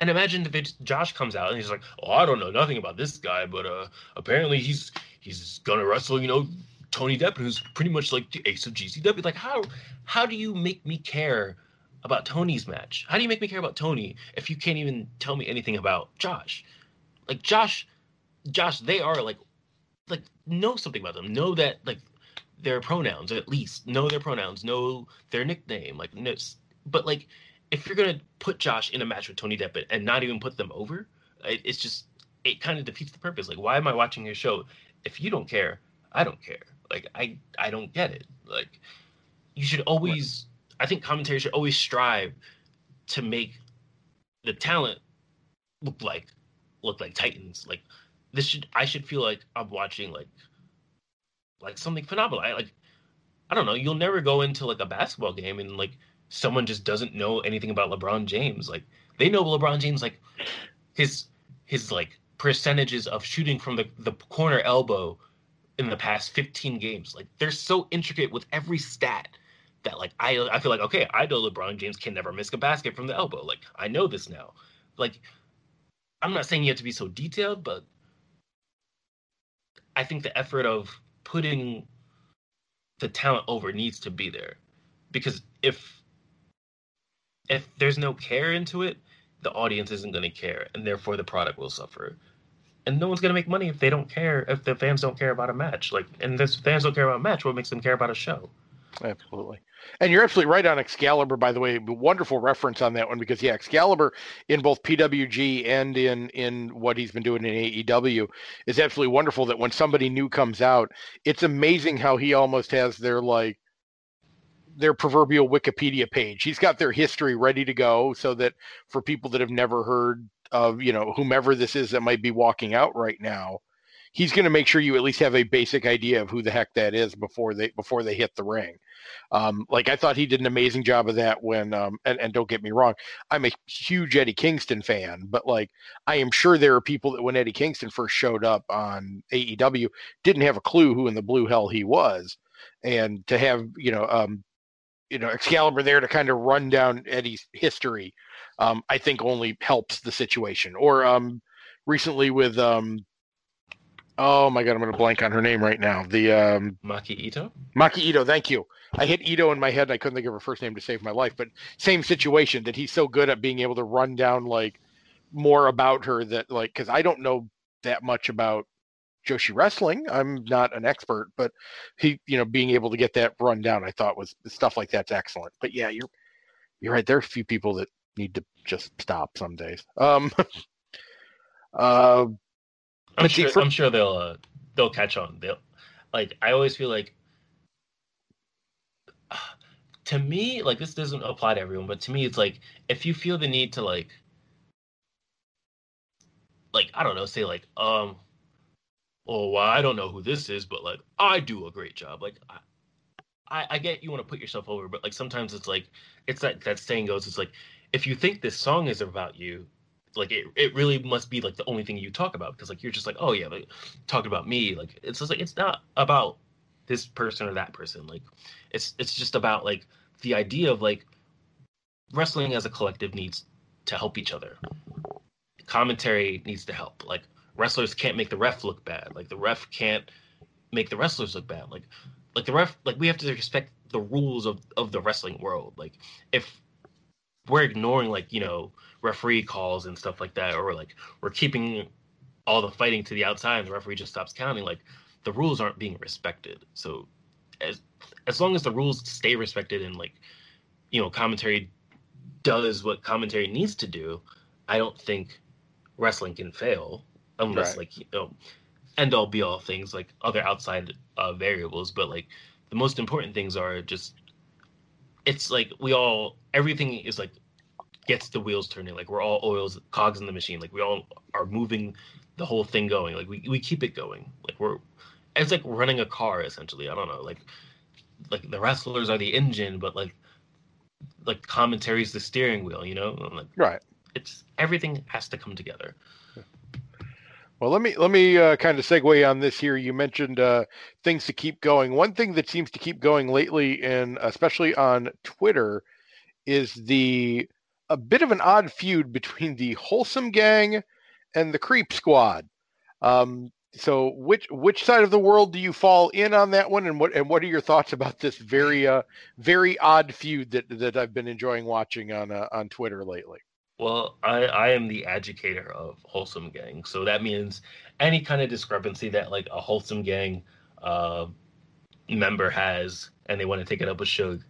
And imagine if it's Josh comes out and he's like, "Oh, I don't know nothing about this guy, but uh apparently he's he's gonna wrestle, you know, Tony Deppen, who's pretty much like the ace of GCW." Like how how do you make me care about Tony's match? How do you make me care about Tony if you can't even tell me anything about Josh? Like Josh, Josh, they are like, like know something about them. Know that like their pronouns at least. Know their pronouns. Know their nickname. Like, no, but like if you're gonna put Josh in a match with Tony Deppen and not even put them over, It, it's just it kind of defeats the purpose. Like, why am I watching your show if you don't care? I don't care. Like, I I don't get it. Like, you should always. I think commentary should always strive to make the talent look like look like titans. Like, this should I should feel like I'm watching like like something phenomenal. I like I don't know. You'll never go into like a basketball game and like someone just doesn't know anything about LeBron James. Like they know LeBron James like his his like percentages of shooting from the, the corner elbow in the past 15 games. Like they're so intricate with every stat that like I I feel like okay, I know LeBron James can never miss a basket from the elbow. Like I know this now. Like I'm not saying you have to be so detailed, but I think the effort of putting the talent over needs to be there. Because if if there's no care into it the audience isn't going to care and therefore the product will suffer. And no one's going to make money if they don't care if the fans don't care about a match. Like and if fans don't care about a match what makes them care about a show Absolutely. And you're absolutely right on Excalibur, by the way. Wonderful reference on that one because yeah, Excalibur in both PWG and in in what he's been doing in AEW is absolutely wonderful that when somebody new comes out, it's amazing how he almost has their like their proverbial Wikipedia page. He's got their history ready to go so that for people that have never heard of, you know, whomever this is that might be walking out right now, he's going to make sure you at least have a basic idea of who the heck that is before they before they hit the ring. Um, like I thought he did an amazing job of that when um, and, and don't get me wrong, I'm a huge Eddie Kingston fan, but like I am sure there are people that when Eddie Kingston first showed up on AEW didn't have a clue who in the blue hell he was. And to have, you know, um, you know, Excalibur there to kind of run down Eddie's history, um, I think only helps the situation. Or um, recently with um, Oh my god, I'm gonna blank on her name right now. The um Maki Ito? Maki Ito, thank you. I hit Ito in my head and I couldn't think of her first name to save my life, but same situation that he's so good at being able to run down like more about her that like because I don't know that much about Joshi wrestling. I'm not an expert, but he, you know, being able to get that run down, I thought was stuff like that's excellent. But yeah, you're you're right. There are a few people that need to just stop some days. Um uh I'm sure. For, I'm sure they'll uh, they'll catch on. They'll like. I always feel like. Uh, to me, like this doesn't apply to everyone, but to me, it's like if you feel the need to like, like I don't know, say like, um, oh, well, I don't know who this is, but like I do a great job. Like I, I, I get you want to put yourself over, but like sometimes it's like it's that that saying goes, it's like if you think this song is about you, like it, it really must be like the only thing you talk about because like you're just like oh yeah like talking about me like it's just like it's not about this person or that person like it's it's just about like the idea of like wrestling as a collective needs to help each other. Commentary needs to help. Like wrestlers can't make the ref look bad. Like the ref can't make the wrestlers look bad. Like like the ref like we have to respect the rules of of the wrestling world. Like if we're ignoring like you know referee calls and stuff like that, or like we're keeping all the fighting to the outside and the referee just stops counting, like the rules aren't being respected. So as as long as the rules stay respected and like you know commentary does what commentary needs to do, I don't think wrestling can fail unless right. like you know end all be all things like other outside uh, variables. But like the most important things are just it's like we all everything is like gets the wheels turning. Like we're all oils, cogs in the machine. Like we all are moving the whole thing going. Like we, we keep it going. Like we're it's like running a car essentially. I don't know. Like like the wrestlers are the engine, but like like commentary is the steering wheel. You know, like right. It's everything has to come together. Well, let me let me uh, kind of segue on this here. You mentioned uh, things to keep going. One thing that seems to keep going lately, and especially on Twitter, is the a bit of an odd feud between the Wholesome Gang and the Creep Squad. Um, so, which which side of the world do you fall in on that one, and what and what are your thoughts about this very uh, very odd feud that that I've been enjoying watching on uh, on Twitter lately? Well, I, I am the educator of Wholesome Gang, so that means any kind of discrepancy that like a Wholesome Gang uh, member has, and they want to take it up with Suge,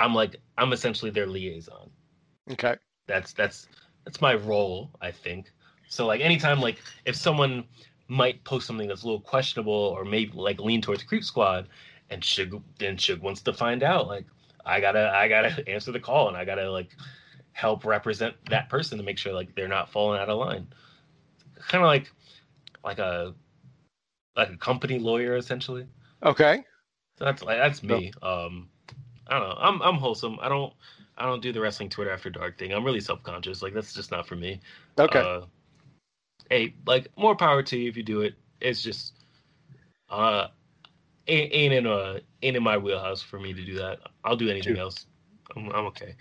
I'm like I'm essentially their liaison. Okay. That's that's that's my role, I think. So like anytime like if someone might post something that's a little questionable or maybe like lean towards Creep Squad, and Suge then Suge wants to find out like I gotta I gotta answer the call and I gotta like help represent that person to make sure like they're not falling out of line. Kind of like like a like a company lawyer essentially. Okay. So that's like that's me. Um, I don't know. I'm I'm wholesome. I don't I don't do the wrestling Twitter after dark thing. I'm really self conscious. Like that's just not for me. Okay. Uh, hey, like more power to you if you do it. It's just uh ain't, ain't in a ain't in my wheelhouse for me to do that. I'll do anything Dude. else. I'm I'm okay.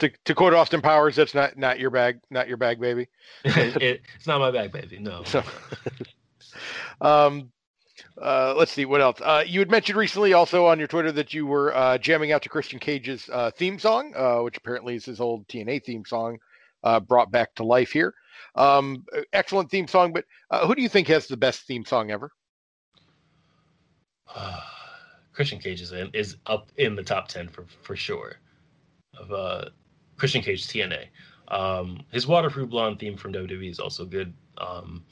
To, to quote Austin Powers, that's not not your bag, not your bag, baby. it, it's not my bag, baby. No. So, um, uh, let's see what else. Uh, you had mentioned recently also on your Twitter that you were uh, jamming out to Christian Cage's uh, theme song, uh, which apparently is his old TNA theme song, uh, brought back to life here. Um, excellent theme song, but who do you think has the best theme song ever? Christian Cage is in, is up in the top ten for for sure. Of Christian Cage TNA. Um, his Waterproof Blonde theme from WWE is also good. Um,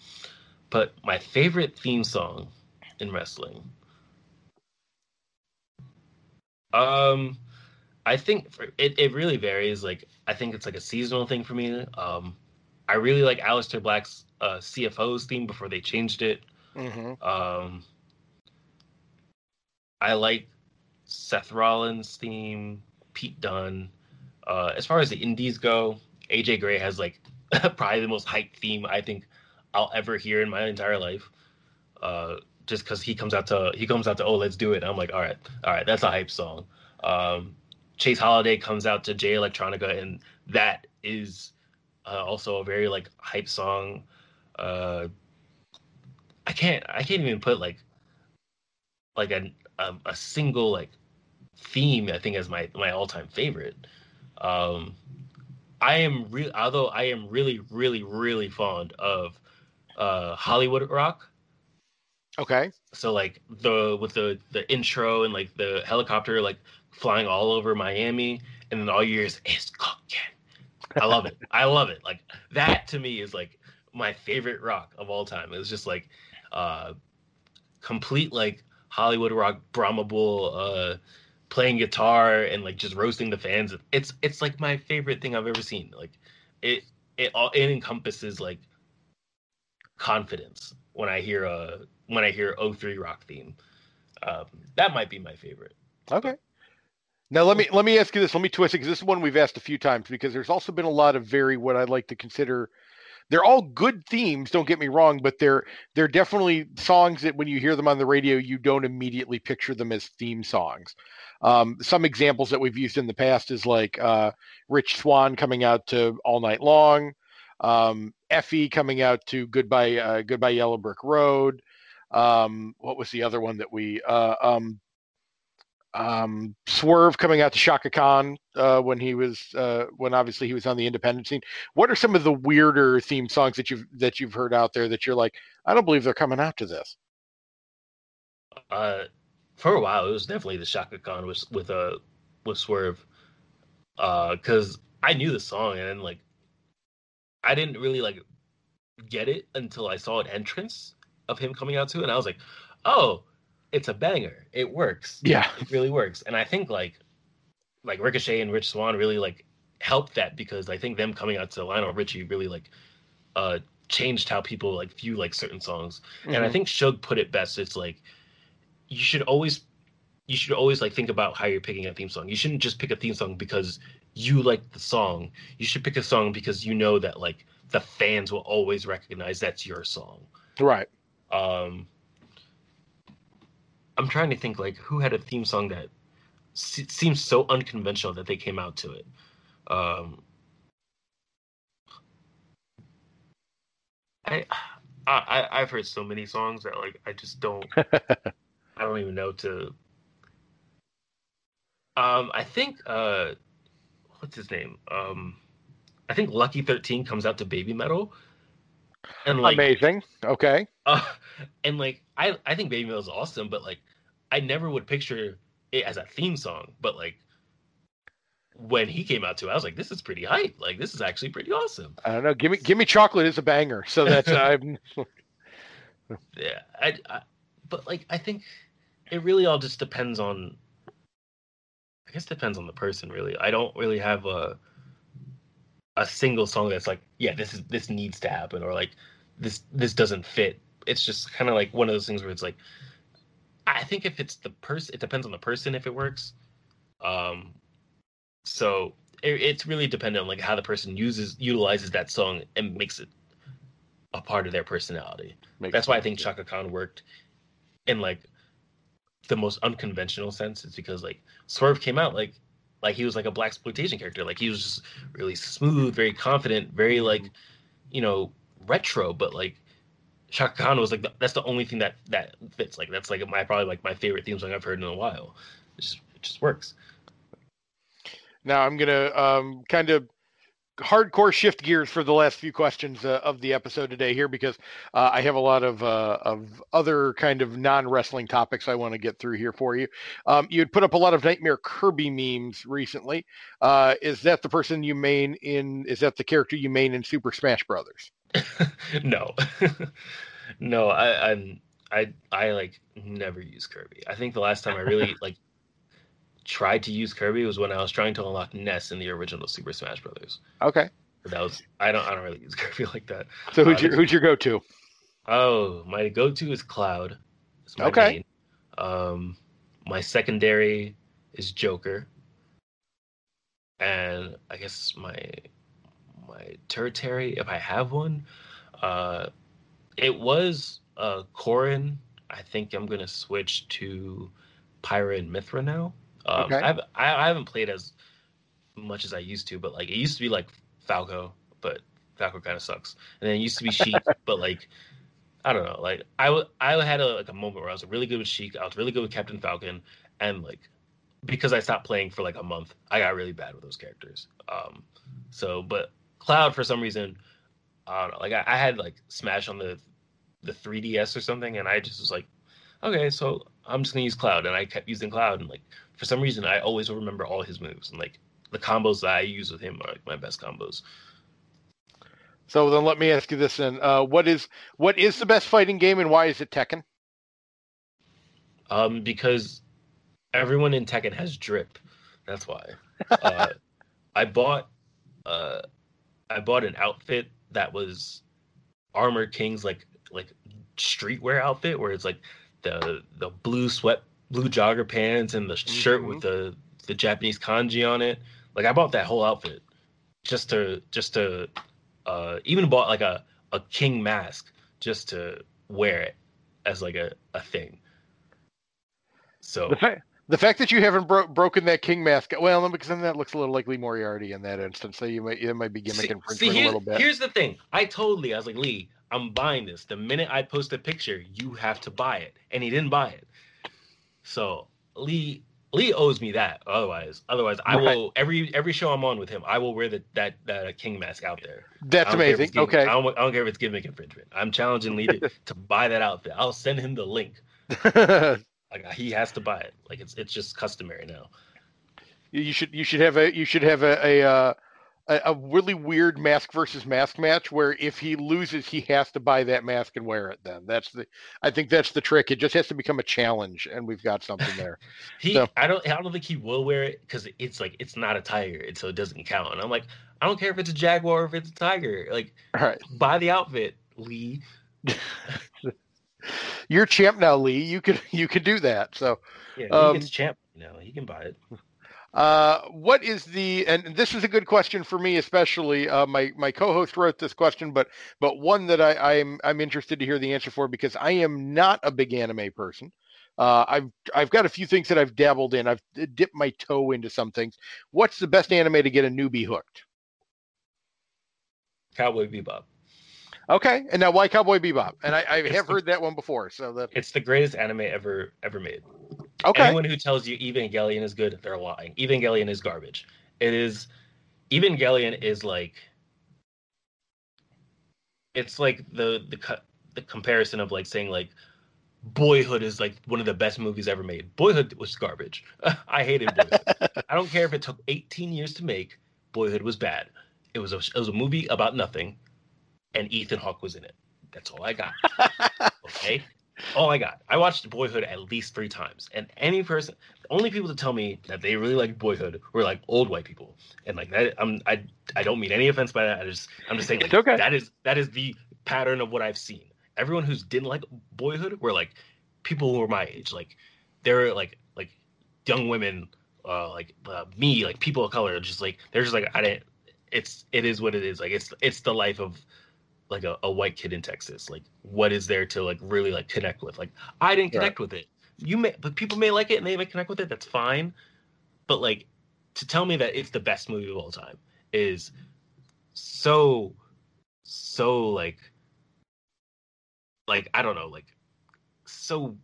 but my favorite theme song in wrestling. Um, I think for, it it really varies. Like I think it's like a seasonal thing for me. Um, I really like Aleister Black's uh, CFO's theme before they changed it. Mm-hmm. Um, I like Seth Rollins' theme, Pete Dunne. Uh, as far as the indies go, AJ Gray has like probably the most hyped theme I think I'll ever hear in my entire life. Uh, just because he comes out to he comes out to oh let's do it. I'm like all right all right that's a hype song. Um, Chase Holiday comes out to Jay Electronica and that is uh, also a very like hype song. Uh, I can't I can't even put like like a a, a single like theme I think as my my all time favorite. Um, I am real although I am really really really fond of uh, Hollywood rock. Okay. So like the with the the intro and like the helicopter like flying all over Miami, and then all hear is "It's cooking." I love it. I love it. Like that to me is like my favorite rock of all time. It's just like uh complete like Hollywood rock Brahma Bull uh playing guitar and like just roasting the fans. It's it's like my favorite thing I've ever seen. Like it it all it encompasses like confidence when I hear uh when I hear 03 rock theme. Um that might be my favorite. Okay. Now let me let me ask you this. Let me twist it because this is one we've asked a few times because there's also been a lot of very what I'd like to consider. They're all good themes. Don't get me wrong, but they're they're definitely songs that when you hear them on the radio, you don't immediately picture them as theme songs. Um, some examples that we've used in the past is like uh, Rich Swann coming out to All Night Long, um, Effy coming out to Goodbye uh, Goodbye Yellow Brick Road. Um, what was the other one that we uh, um, um, Swerve coming out to Chaka Khan uh, when he was uh, when obviously he was on the independent scene. What are some of the weirder theme songs that you've that you've heard out there that you're like, I don't believe they're coming out to this? Uh for a while it was definitely the Chaka Khan with with uh with Swerve. Uh cuz I knew the song and like I didn't really like get it until I saw an entrance of him coming out to it and I was like, "Oh, it's a banger. It works. Yeah, it really works." And I think like like Ricochet and Rich Swann really like helped that because I think them coming out to Lionel Richie really like uh changed how people like view like certain songs. And I Mhm. think Suge put it best. It's like you should always you should always like think about how you're picking a theme song. You shouldn't just pick a theme song because you like the song. You should pick a song because you know that like the fans will always recognize that's your song. right. Um I'm trying to think like who had a theme song that se- seems so unconventional that they came out to it. Um I I I've heard so many songs that like I just don't I don't even know to. Um, I think uh, what's his name? Um, I think Lucky Thirteen comes out to Baby Metal, and like, Amazing. Okay. uh, and like I I think Baby Metal is awesome, but like I never would picture it as a theme song. But like when he came out to, I was like, this is pretty hype. Like this is actually pretty awesome. I don't know. Give me give me chocolate is a banger. So that's I'm Yeah, I, I but like I think it really all just depends on. I guess depends on the person really. I don't really have a a single song that's like, yeah, this is this needs to happen, or like this this doesn't fit. It's just kind of like one of those things where it's like, I think if it's the person, it depends on the person if it works. Um, so it, it's really dependent on like how the person uses utilizes that song and makes it a part of their personality. Makes That's why I think. Chaka Khan worked in like the most unconventional sense. It's because like Swerve came out like like he was like a blaxploitation character. Like he was just really smooth, very confident, very like you know retro. But like Chaka Khan was like the, that's the only thing that that fits. Like that's like my probably like my favorite theme song I've heard in a while. It just it just works. Now I'm gonna um, kind of hardcore shift gears for the last few questions uh, of the episode today here because uh, I have a lot of uh, of other kind of non wrestling topics I want to get through here for you. Um, you had put up a lot of Nightmare Kirby memes recently. Uh, is that the person you main in? Is that the character you main in Super Smash Brothers? no, no, I, I'm I I like never use Kirby. I think the last time I really like tried to use Kirby was when I was trying to unlock Ness in the original Super Smash Brothers. Okay, But that was I don't I don't really use Kirby like that. so who's Uh, your who's your go to? Oh, my go-to is Cloud. Okay. main. Um, my secondary is Joker, and I guess my my tertiary, if I have one, uh, it was uh Corrin. I think I'm gonna switch to Pyra and Mythra now. Um, Okay. I've, I I haven't played as much as I used to, but like it used to be like Falco, but Falco kind of sucks. And then it used to be Sheik, but like I don't know. Like I w- I had a like a moment where I was really good with Sheik. I was really good with Captain Falcon, and like because I stopped playing for like a month, I got really bad with those characters. Um, so but Cloud for some reason, I don't know. Like I, I had like Smash on the the 3DS or something, and I just was like, okay, so I'm just gonna use Cloud, and I kept using Cloud, and like for some reason I always remember all his moves, and like the combos that I use with him are like my best combos. So then let me ask you this: then, uh, what is what is the best fighting game, and why is it Tekken? Um, because everyone in Tekken has drip. That's why. Uh, I bought uh, I bought an outfit that was Armor King's like like streetwear outfit where it's like the the blue sweat blue jogger pants and the shirt with the the Japanese kanji on it. Like I bought that whole outfit just to just to uh even bought like a a king mask just to wear it as like a, a thing. So The fact the fact that you haven't bro- broken that king mask, well, because then that looks a little like Lee Moriarty in that instance. So you might you might be gimmick see, infringement see, a here's, little bit. here's the thing. I told Lee, I was like, Lee, I'm buying this. The minute I post a picture, you have to buy it. And he didn't buy it. So Lee Lee owes me that. Otherwise, otherwise I Right. will every every show I'm on with him, I will wear the, that that king mask out there. That's amazing. gimmick- Okay. I don't, I don't care if it's gimmick infringement. I'm challenging Lee to, to buy that outfit. I'll send him the link. Like he has to buy it. Like it's it's just customary now. you should you should have a you should have a a, uh, a a really weird mask versus mask match where if he loses, he has to buy that mask and wear it. Then that's the I think that's the trick. It just has to become a challenge, and we've got something there. He, So- I don't, I don't think he will wear it because it's like it's not a tiger, and so it doesn't count. And I'm like, I don't care if it's a jaguar or if it's a tiger. Like, All right, buy the outfit, Lee. you're champ now, Lee. You could you could do that. So. Yeah, he Um, gets champ. Know, he can buy it. Uh, what is the and this is a good question for me especially. Uh, my my co-host wrote this question, but but one that I, I'm I'm interested to hear the answer for because I am not a big anime person. Uh, I've I've got a few things that I've dabbled in. I've dipped my toe into some things. What's the best anime to get a newbie hooked? Cowboy Bebop. Okay, and now why Cowboy Bebop? And I, I have heard that one before. So that It's the greatest anime ever ever made. Okay, Anyone who tells you Evangelion is good, they're lying. Evangelion is garbage. It is Evangelion is like it's like the the the comparison of like saying like Boyhood is like one of the best movies ever made. Boyhood was garbage. I hated Boyhood. I don't care if it took 18 years to make. Boyhood was bad. It was a it was a movie about nothing, and Ethan Hawke was in it. That's all I got. okay, all my god I watched Boyhood at least three times, and any person, the only people to tell me that they really like Boyhood were like old white people, and like that. I'm I I don't mean any offense by that. I just I'm just saying like okay. that is that is the pattern of what I've seen. Everyone who's didn't like Boyhood were like people who were my age, like they're like like young women, uh, like uh, me, like people of color, just like they're just like I didn't. It's it is what it is. Like it's it's the life of like a, a white kid in Texas. Like what is there to like really like connect with? Like I didn't connect right. with it. You may but people may like it and they may connect with it. That's fine. But like to tell me that it's the best movie of all time is so so like like I don't know, like so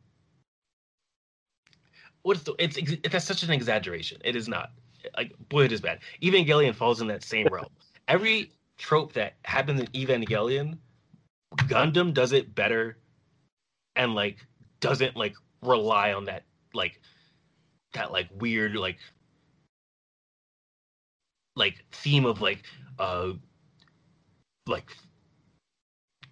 what's the it's, it's that's such an exaggeration. It is not. Like boy, it is bad. Evangelion falls in that same realm. Every trope that happens in Evangelion, Gundam does it better and like doesn't like rely on that like that like weird like like theme of like uh like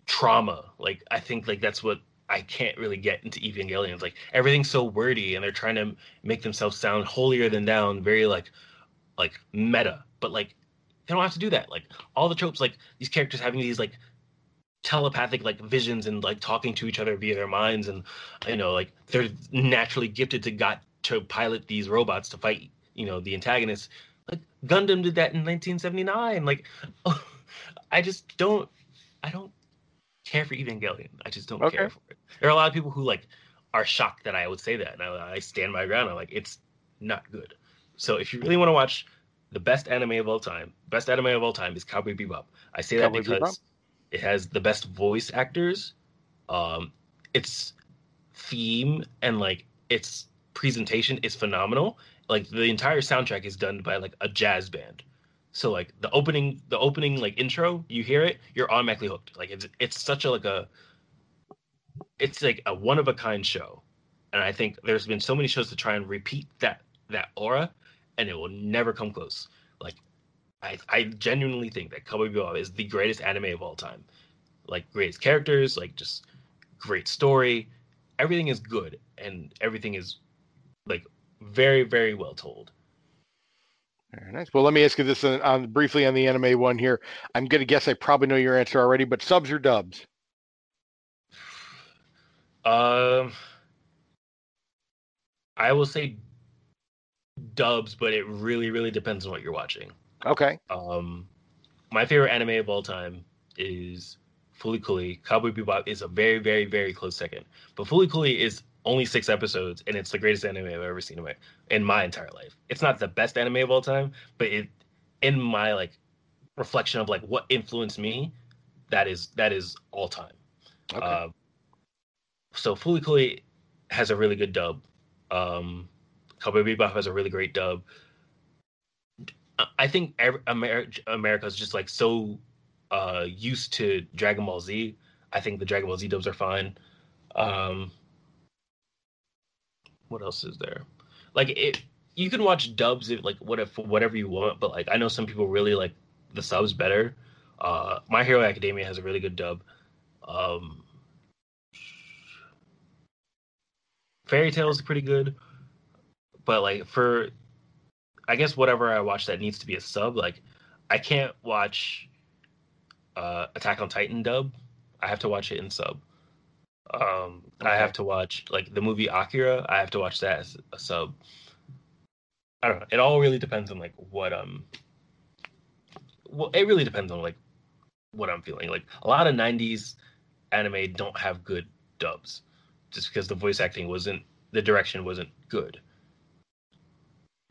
trauma. Like I think like that's what I can't really get into Evangelion. Like everything's so wordy and they're trying to make themselves sound holier than down, very like like meta. But like they don't have to do that. Like all the tropes, like these characters having these like telepathic like visions and like talking to each other via their minds and you know like they're naturally gifted to got to pilot these robots to fight you know the antagonists. Like gundam did that in 1979 like oh, i just don't i don't care for evangelion. I just don't okay. care for it. There are a lot of people who like are shocked that i would say that. And i, I stand my ground. I'm like it's not good. So if you really want to watch the best anime of all time, best anime of all time is Cowboy Bebop. I say Cowboy that because Bebop? it has the best voice actors. Um, its theme and like its presentation is phenomenal. Like the entire soundtrack is done by like a jazz band. So like the opening, the opening like intro, you hear it, you're automatically hooked. Like it's it's such a like a, it's like a one of a kind show, and I think there's been so many shows to try and repeat that that aura and it will never come close. Like, I, I genuinely think that Cowboy Bebop is the greatest anime of all time. Like, greatest characters, like just great story. Everything is good, and everything is like very, very well told. Very nice. Well, let me ask you this on, on briefly on the anime one here. I'm gonna guess I probably know your answer already, but subs or dubs? Um, I will say dubs, but it really, really depends on what you're watching. Okay. Um, my favorite anime of all time is Fooly Cooly. Cowboy Bebop is a very, very, very close second. But Fooly Cooly is only six episodes, and it's the greatest anime I've ever seen in my in my entire life. It's not the best anime of all time, but it in my like reflection of like what influenced me, that is that is all time. Okay. Uh, so Fooly Cooly has a really good dub. Um, Cowboy Bebop has a really great dub. I think America is just like so uh, used to Dragon Ball Z. I think the Dragon Ball Z dubs are fine. Um, what else is there? Like it, you can watch dubs if like what if whatever you want, but like I know some people really like the subs better. Uh, My Hero Academia has a really good dub. Um, Fairy Tail is pretty good but like for I guess whatever I watch that needs to be a sub, like I can't watch uh Attack on Titan dub. I have to watch it in sub. Um okay. I have to watch like the movie Akira, I have to watch that as a sub. I don't know. It all really depends on like what um well it really depends on like what I'm feeling. Like a lot of 90s anime don't have good dubs just because the voice acting wasn't the direction wasn't good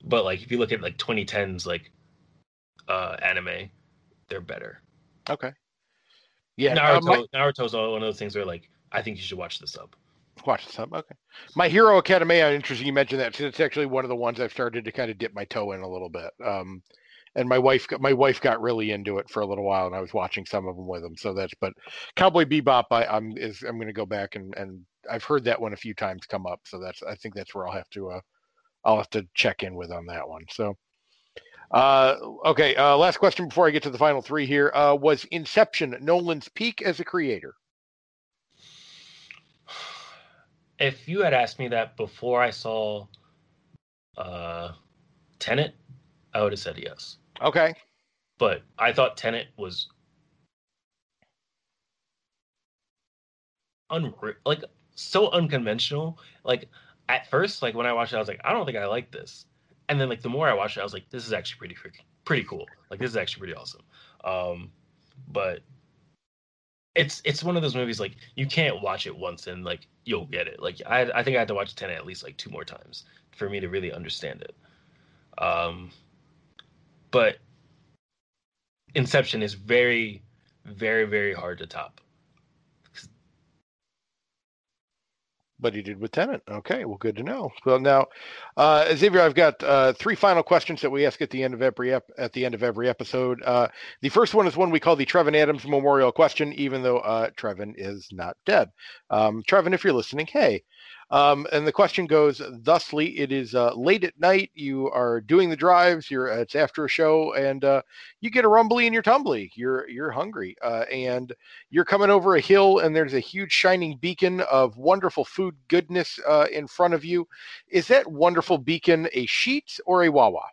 but like if you look at like 2010s like uh anime, they're better. Okay. Yeah, Naruto. Uh, my... Naruto's one of those things where like I think you should watch the sub. Watch the sub. Okay. My Hero Academia. Interesting you mentioned that. It's actually one of the ones I've started to kind of dip my toe in a little bit. Um, and my wife, my wife got really into it for a little while, and I was watching some of them with them. So that's. But Cowboy Bebop, I, I'm is I'm going to go back and and I've heard that one a few times come up, so that's I think that's where I'll have to uh, I'll have to check in with on that one. So, uh, okay, uh, last question before I get to the final three here. Uh, was Inception Nolan's peak as a creator? If you had asked me that before I saw uh, Tenet, I would have said yes. Okay. But I thought Tenet was unreal, like so unconventional. Like at first, like when I watched it, I was like, I don't think I like this. And then like the more I watched it, I was like, this is actually pretty freaking pretty cool. Like this is actually pretty awesome. Um, but it's it's one of those movies like you can't watch it once and like you'll get it. Like I I think I had to watch Tenet at least like two more times for me to really understand it. Um, but Inception is very, very, very hard to top. But he did with Tenet. Okay, well, good to know. Well, now, uh, Xavier, I've got uh, three final questions that we ask at the end of every ep- at the end of every episode. Uh, the first one is one we call the Trevin Adams Memorial Question, even though uh, Trevin is not dead. Um, Trevin, if you're listening, hey, um, and the question goes thusly: It is uh, late at night. You are doing the drives. You're it's after a show, and uh, you get a rumbly in your tumbly. You're you're hungry, uh, and you're coming over a hill, and there's a huge shining beacon of wonderful food goodness uh, in front of you. Is that wonderful beacon a sheet or a Wawa?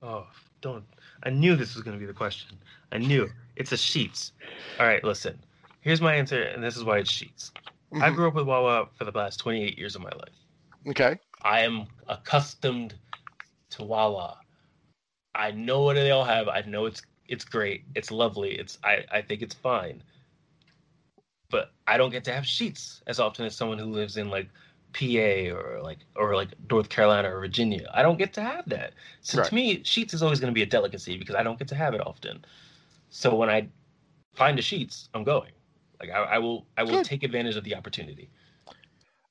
Oh, don't! I knew this was going to be the question. I knew it's a Sheetz. All right, listen. Here's my answer, and this is why it's Sheetz. Mm-hmm. I grew up with Wawa for the last 28 years of my life. Okay. I am accustomed to Wawa. I know what they all have. I know it's it's great. It's lovely. It's I, I think it's fine. But I don't get to have Sheetz as often as someone who lives in like PA or like or like North Carolina or Virginia. I don't get to have that. So right. to me, Sheetz is always going to be a delicacy because I don't get to have it often. So when I find a Sheetz, I'm going. Like I, I will, I will Good. take advantage of the opportunity.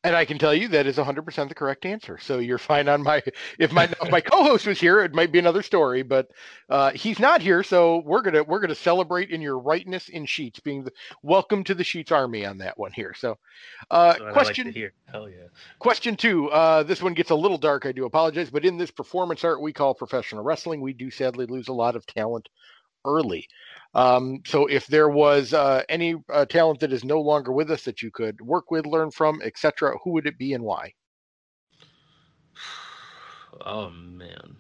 And I can tell you that is 100% the correct answer. So you're fine on my if my if my co-host was here, it might be another story, but uh, he's not here, so we're gonna we're gonna celebrate in your rightness in Sheetz, being the welcome to the Sheetz army on that one here. So, uh, question like hell yeah. Question two. Uh, this one gets a little dark. I do apologize, but in this performance art we call professional wrestling, we do sadly lose a lot of talent early. Um, so if there was uh, any uh, talent that is no longer with us that you could work with, learn from, etc., who would it be and why? Oh man,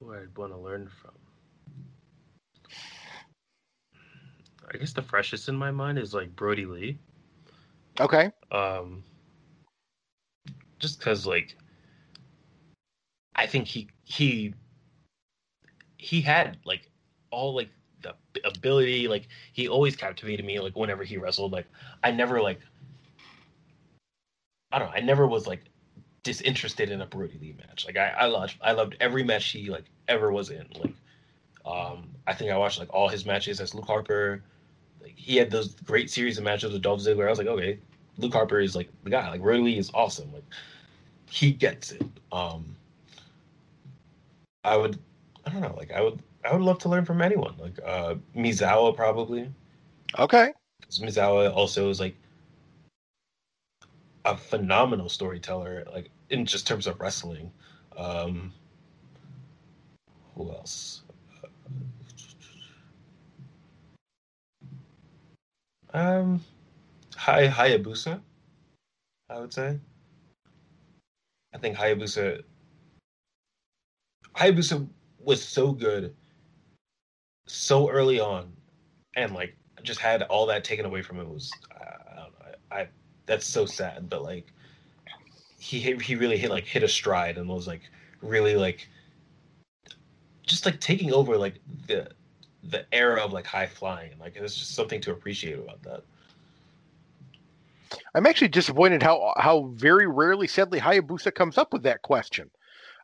who I'd want to learn from. I guess the freshest in my mind is like Brodie Lee. Okay. Um, just because like I think he he he had like all like the ability like he always captivated me like whenever he wrestled like i never like i don't know i never was like disinterested in a Brodie Lee match. Like i i loved i loved every match he like ever was in like um i think i watched like all his matches as luke harper. Like he had those great series of matches with dolph ziggler. I was like okay luke harper is like the guy. Like Brodie Lee is awesome. Like he gets it. Um i would I don't know. Like I would I would love to learn from anyone. Like uh Misawa probably. Okay. Because Misawa also is like a phenomenal storyteller, like in just terms of wrestling. Um who else? Um Hi Hayabusa, I would say. I think Hayabusa Hayabusa was so good so early on and like just had all that taken away from him It was I don't know I, that's so sad but like he hit, he really hit like hit a stride and was like really like just like taking over like the the era of like high flying like there's just something to appreciate about that. I'm actually disappointed how how very rarely sadly Hayabusa comes up with that question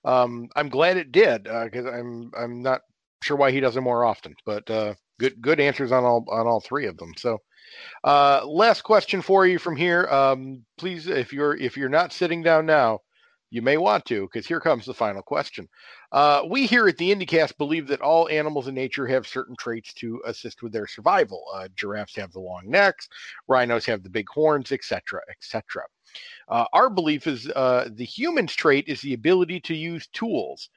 um, I'm glad it did because uh, I'm I'm not sure why he does it more often, but uh, good good answers on all on all three of them. So, uh, last question for you from here. Um, please, if you're if you're not sitting down now, you may want to, because here comes the final question. Uh, we here at the IndieCast believe that all animals in nature have certain traits to assist with their survival. Uh, giraffes have the long necks, rhinos have the big horns, etc., etc. Uh, our belief is uh, the human's trait is the ability to use tools.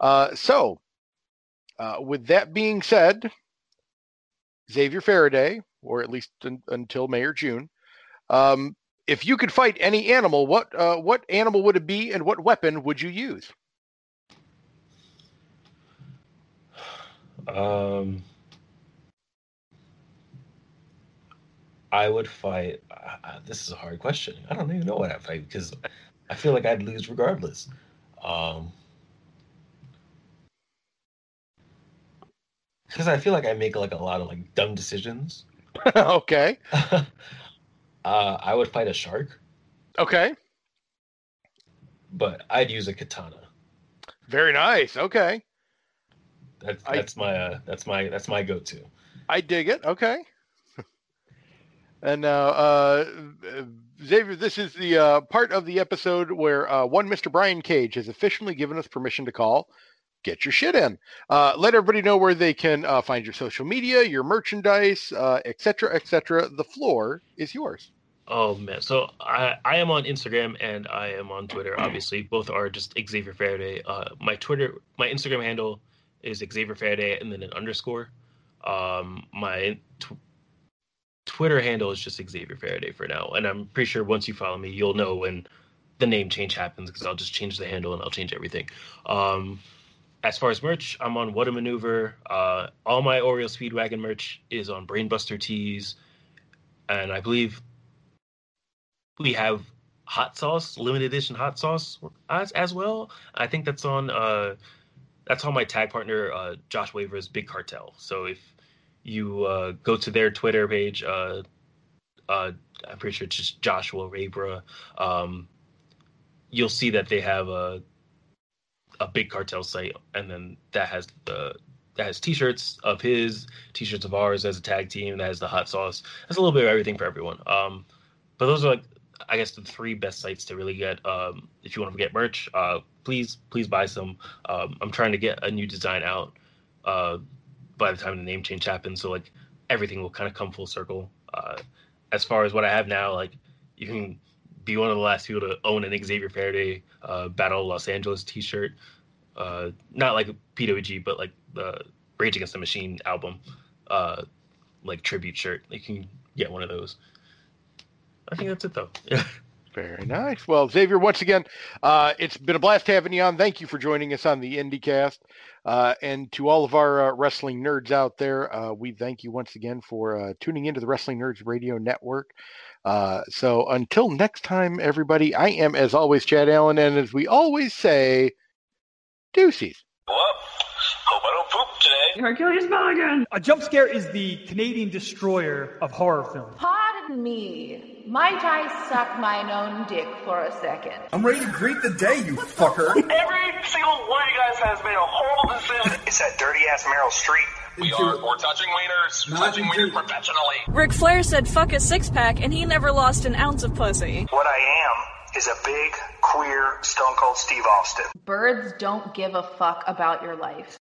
Uh, so, uh, with that being said, Xavier Faraday, or at least un- until May or June, um, if you could fight any animal, what uh, what animal would it be, and what weapon would you use? Um, I would fight. Uh, this is a hard question. I don't even know what I'd fight because I feel like I'd lose regardless. Um, because I feel like I make like a lot of like dumb decisions. okay. uh, I would fight a shark, Okay. but I'd use a katana. Very nice. Okay. That's I- that's my uh, that's my that's my go-to. I dig it. Okay. And now, uh, Xavier, this is the uh, part of the episode where uh, one Mr. Brian Cage has officially given us permission to call. Get your shit in. Uh, let everybody know where they can uh, find your social media, your merchandise, uh, et cetera, et. The floor is yours. Oh man, so I I am on Instagram and I am on Twitter. Obviously, both are just Xavier Faraday. Uh, my Twitter, my Instagram handle is Xavier Faraday and then an underscore. Um, my tw- Twitter handle is just Xavier Faraday for now, and I'm pretty sure once you follow me, you'll know when the name change happens because I'll just change the handle and I'll change everything. Um, as far as merch, I'm on What a Maneuver. Uh, all my Oreo Speedwagon merch is on Brainbuster Tees, and I believe we have hot sauce, limited edition hot sauce as, as well. I think that's on uh, that's on my tag partner uh, Josh Waver's Big Cartel. So if you uh, go to their Twitter page, uh, uh, I'm pretty sure it's just Joshua Rabra. Um, you'll see that they have a a big cartel site, and then that has the that has t-shirts of his, t-shirts of ours as a tag team. That has the hot sauce. That's a little bit of everything for everyone. Um, but those are like I guess the three best sites to really get um, if you want to get merch. Uh, please please buy some. Um, I'm trying to get a new design out uh, by the time the name change happens, so like everything will kind of come full circle. Uh, as far as what I have now, like you can be one of the last people to own an Xavier Faraday uh, Battle Los Angeles T-shirt. Uh, not like PWG, but like the Rage Against the Machine album, uh, like tribute shirt. You can get one of those. I think that's it though. Yeah. Very nice. Well, Xavier, once again, uh, it's been a blast having you on. Thank you for joining us on the IndieCast. Uh, and to all of our uh, wrestling nerds out there, uh, we thank you once again for uh, tuning into the Wrestling Nerds Radio Network. Uh, so until next time, everybody, I am, as always, Chad Allen. And as we always say, deuces. Well, hope I don't poop today. Hercules Mulligan! A jump scare is the Canadian destroyer of horror films. Pardon me. Might I suck mine own dick for a second? I'm ready to greet the day, you fucker. Every single one of you guys has made a horrible decision. It's that dirty ass Meryl Streep. We are- we're touching wieners, Not touching wieners professionally. Ric Flair said fuck a six pack and he never lost an ounce of pussy. What I am is a big, queer, stone cold Steve Austin. Birds don't give a fuck about your life.